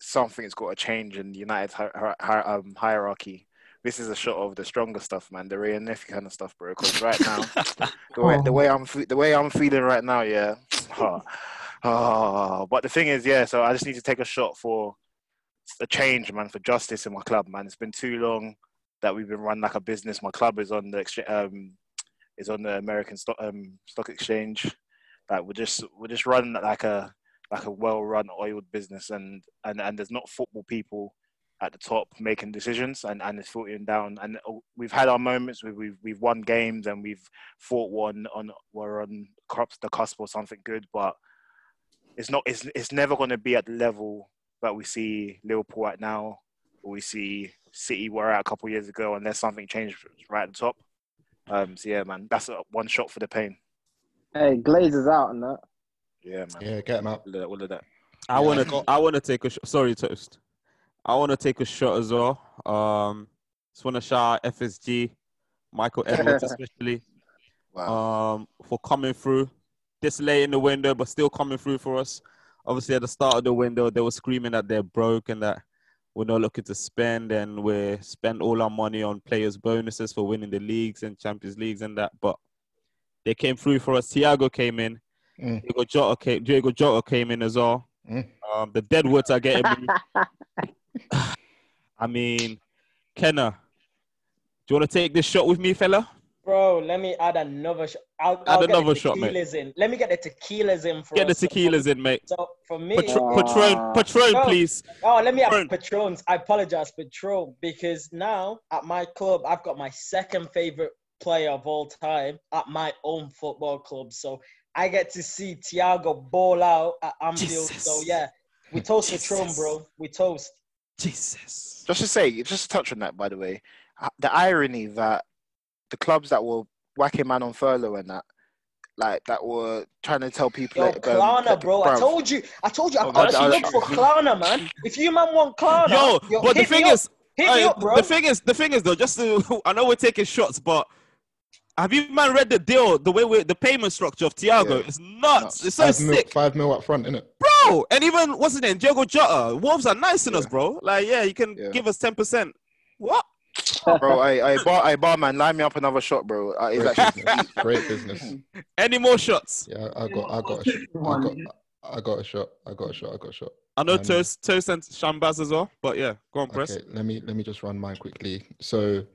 something's got to change in United's hi- hi- hi- um, hierarchy. This is a shot of the stronger stuff, man. The Wray and Nephew kind of stuff, bro. Because right now, the way the way I'm fe- the way I'm feeling right now, yeah. Oh, oh, but the thing is, yeah. So I just need to take a shot for a change, man, for justice in my club, man. It's been too long that we've been run like a business. My club is on the exchange, um, is on the American stock um, stock exchange. Like we're just we're just running like a like a well-run oiled business, and and and there's not football people at the top making decisions, and and it's filtering down. And uh, we've had our moments. We've we've, we've won games, and we've fought one on we're on crops the cusp or something good, but it's not. It's it's never going to be at the level that we see Liverpool at now, or we see City were at a couple of years ago, unless something changed right at the top. Um, so yeah, man, that's a one shot for the pain. Hey, Glazer's out and that. Yeah, man. Yeah, get him out. All of that. All of that. I want to. I want to take a. Sh- Sorry, toast. I want to take a shot as well. Um, just want to shout out FSG, Michael Edwards especially, um, for coming through this late in the window, but still coming through for us. Obviously, at the start of the window, they were screaming that they're broke and that we're not looking to spend, and we spend all our money on players' bonuses for winning the leagues and Champions Leagues and that. But they came through for us. Thiago came in. Mm. Diego Jota came, Diego Jota came in as well. Mm. Um, the Deadwoods are getting moved. I mean, Kenna, do you want to take this shot with me, fella? Bro, let me add another shot. I'll, Add I'll get another shot, mate. tequilas in. Let me get the tequilas in for Get the us. So- tequilas in, mate. So for me, Patron, Patron, Patron, Bro, please. Oh, let me have Patrons. I apologize, Patron, because now at my club, I've got my second favorite player of all time at my own football club. So I get to see Thiago ball out at Anfield. So yeah, we toast Patron, bro. We toast. Jesus. Just to say, just to touch on that, by the way, uh, the irony that the clubs that were whacking man on furlough and that, like that were trying to tell people, Yo, like, um, Klarna, that- bro. I told you. I told you. I've Oh, got that- to look for Klarna, man. If you man want Klarna, Yo, but the hit me thing up. is, hit me uh, up, bro. the thing is, the thing is though, just to, I know we're taking shots, but have you man read the deal? The way we the payment structure of Thiago is nuts. It's so five mil, sick, five mil up front, innit? Bro. And even what's his name, Diego Jota. Wolves are nice in us, bro. Like, yeah, you can give us ten percent. What? bro, I, I bar, I barman, line me up another shot, bro. Uh, it's Great actually business. Great business. Any more shots? Yeah, I got, I got, a sh- I got, I got a shot. I got a shot. I got a shot. I know Um, Toast, Toast and Shambaz as well, but yeah, go on, press. Okay, let me let me just run mine quickly. So,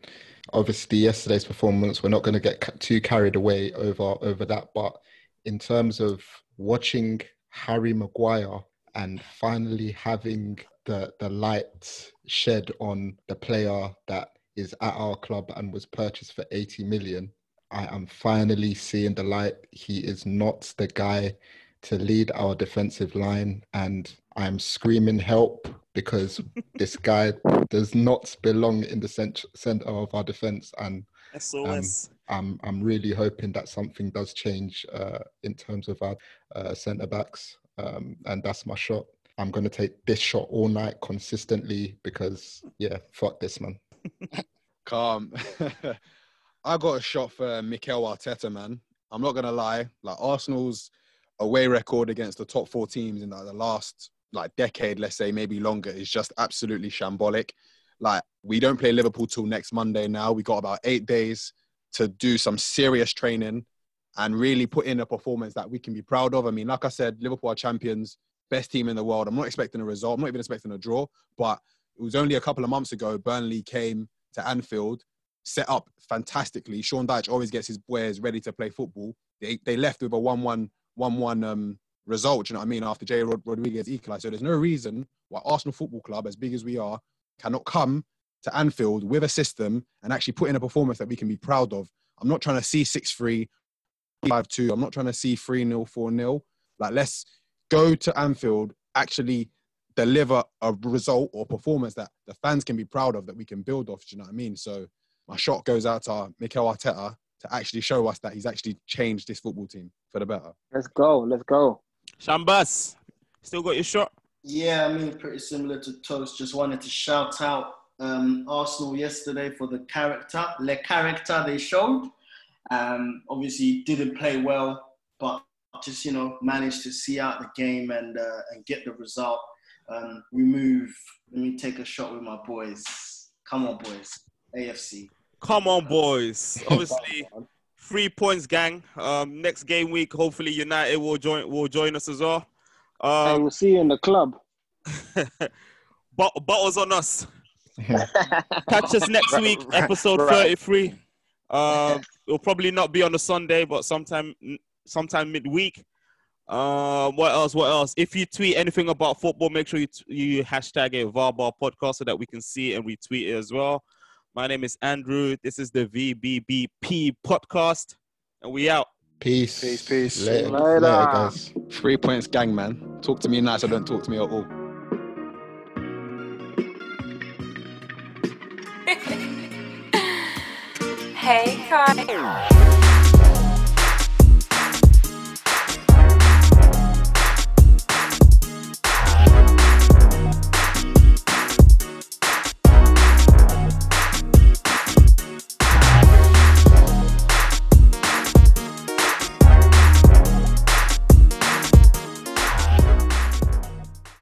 obviously, yesterday's performance, we're not going to get too carried away over over that. But in terms of watching Harry Maguire and finally having the the light shed on the player that is at our club and was purchased for 80 million, I am finally seeing the light. He is not the guy to lead our defensive line, and I'm screaming help because this guy does not belong in the cent- center of our defense, and um, SOS. I'm I'm really hoping that something does change uh, in terms of our uh, centre backs, um, and that's my shot. I'm gonna take this shot all night consistently because yeah, fuck this man. Calm. I got a shot for Mikel Arteta, man. I'm not gonna lie. Like Arsenal's away record against the top four teams in like the last like decade, let's say maybe longer, is just absolutely shambolic. Like we don't play Liverpool till next Monday. Now we got about eight days to do some serious training and really put in a performance that we can be proud of. I mean, like I said, Liverpool are champions, best team in the world. I'm not expecting a result. I'm not even expecting a draw, but it was only a couple of months ago Burnley came to Anfield, set up fantastically. Sean Dyche always gets his boys ready to play football. They, they left with a 1-1 1-1 um, result, you know what I mean, after J. Rod- Rodriguez equalised. So there's no reason why Arsenal Football Club, as big as we are, cannot come to Anfield with a system and actually put in a performance that we can be proud of. I'm not trying to see 6-3, 5-2. I'm not trying to see 3-0, 4-0. Like, let's go to Anfield, actually deliver a result or performance that the fans can be proud of, that we can build off. Do you know what I mean? So my shot goes out to Mikel Arteta to actually show us that he's actually changed this football team for the better. Let's go. Let's go. Shambas, still got your shot? Yeah, I mean, pretty similar to Toast. Just wanted to shout out um, Arsenal yesterday for the character, le character they showed. Um, obviously, didn't play well, but just you know managed to see out the game and uh, and get the result. Um, we move. Let me take a shot with my boys. Come on, boys. AFC. Come on, boys. Obviously, three points, gang. Um, next game week, hopefully United will join will join us as well. I Um, will see you in the club. but bottles on us. Catch us next week, episode right. thirty-three. Um, it'll probably not be on a Sunday, but sometime sometime midweek. Um, what else? What else? If you tweet anything about football, make sure you t- you hashtag it VARBAR podcast so that we can see it and retweet it as well. My name is Andrew. This is the VBBP podcast, and we out. Peace. Peace, peace. Later, Later. later guys. Three points, gang, man. Talk to me nice or don't talk to me at all. Hey, Kai.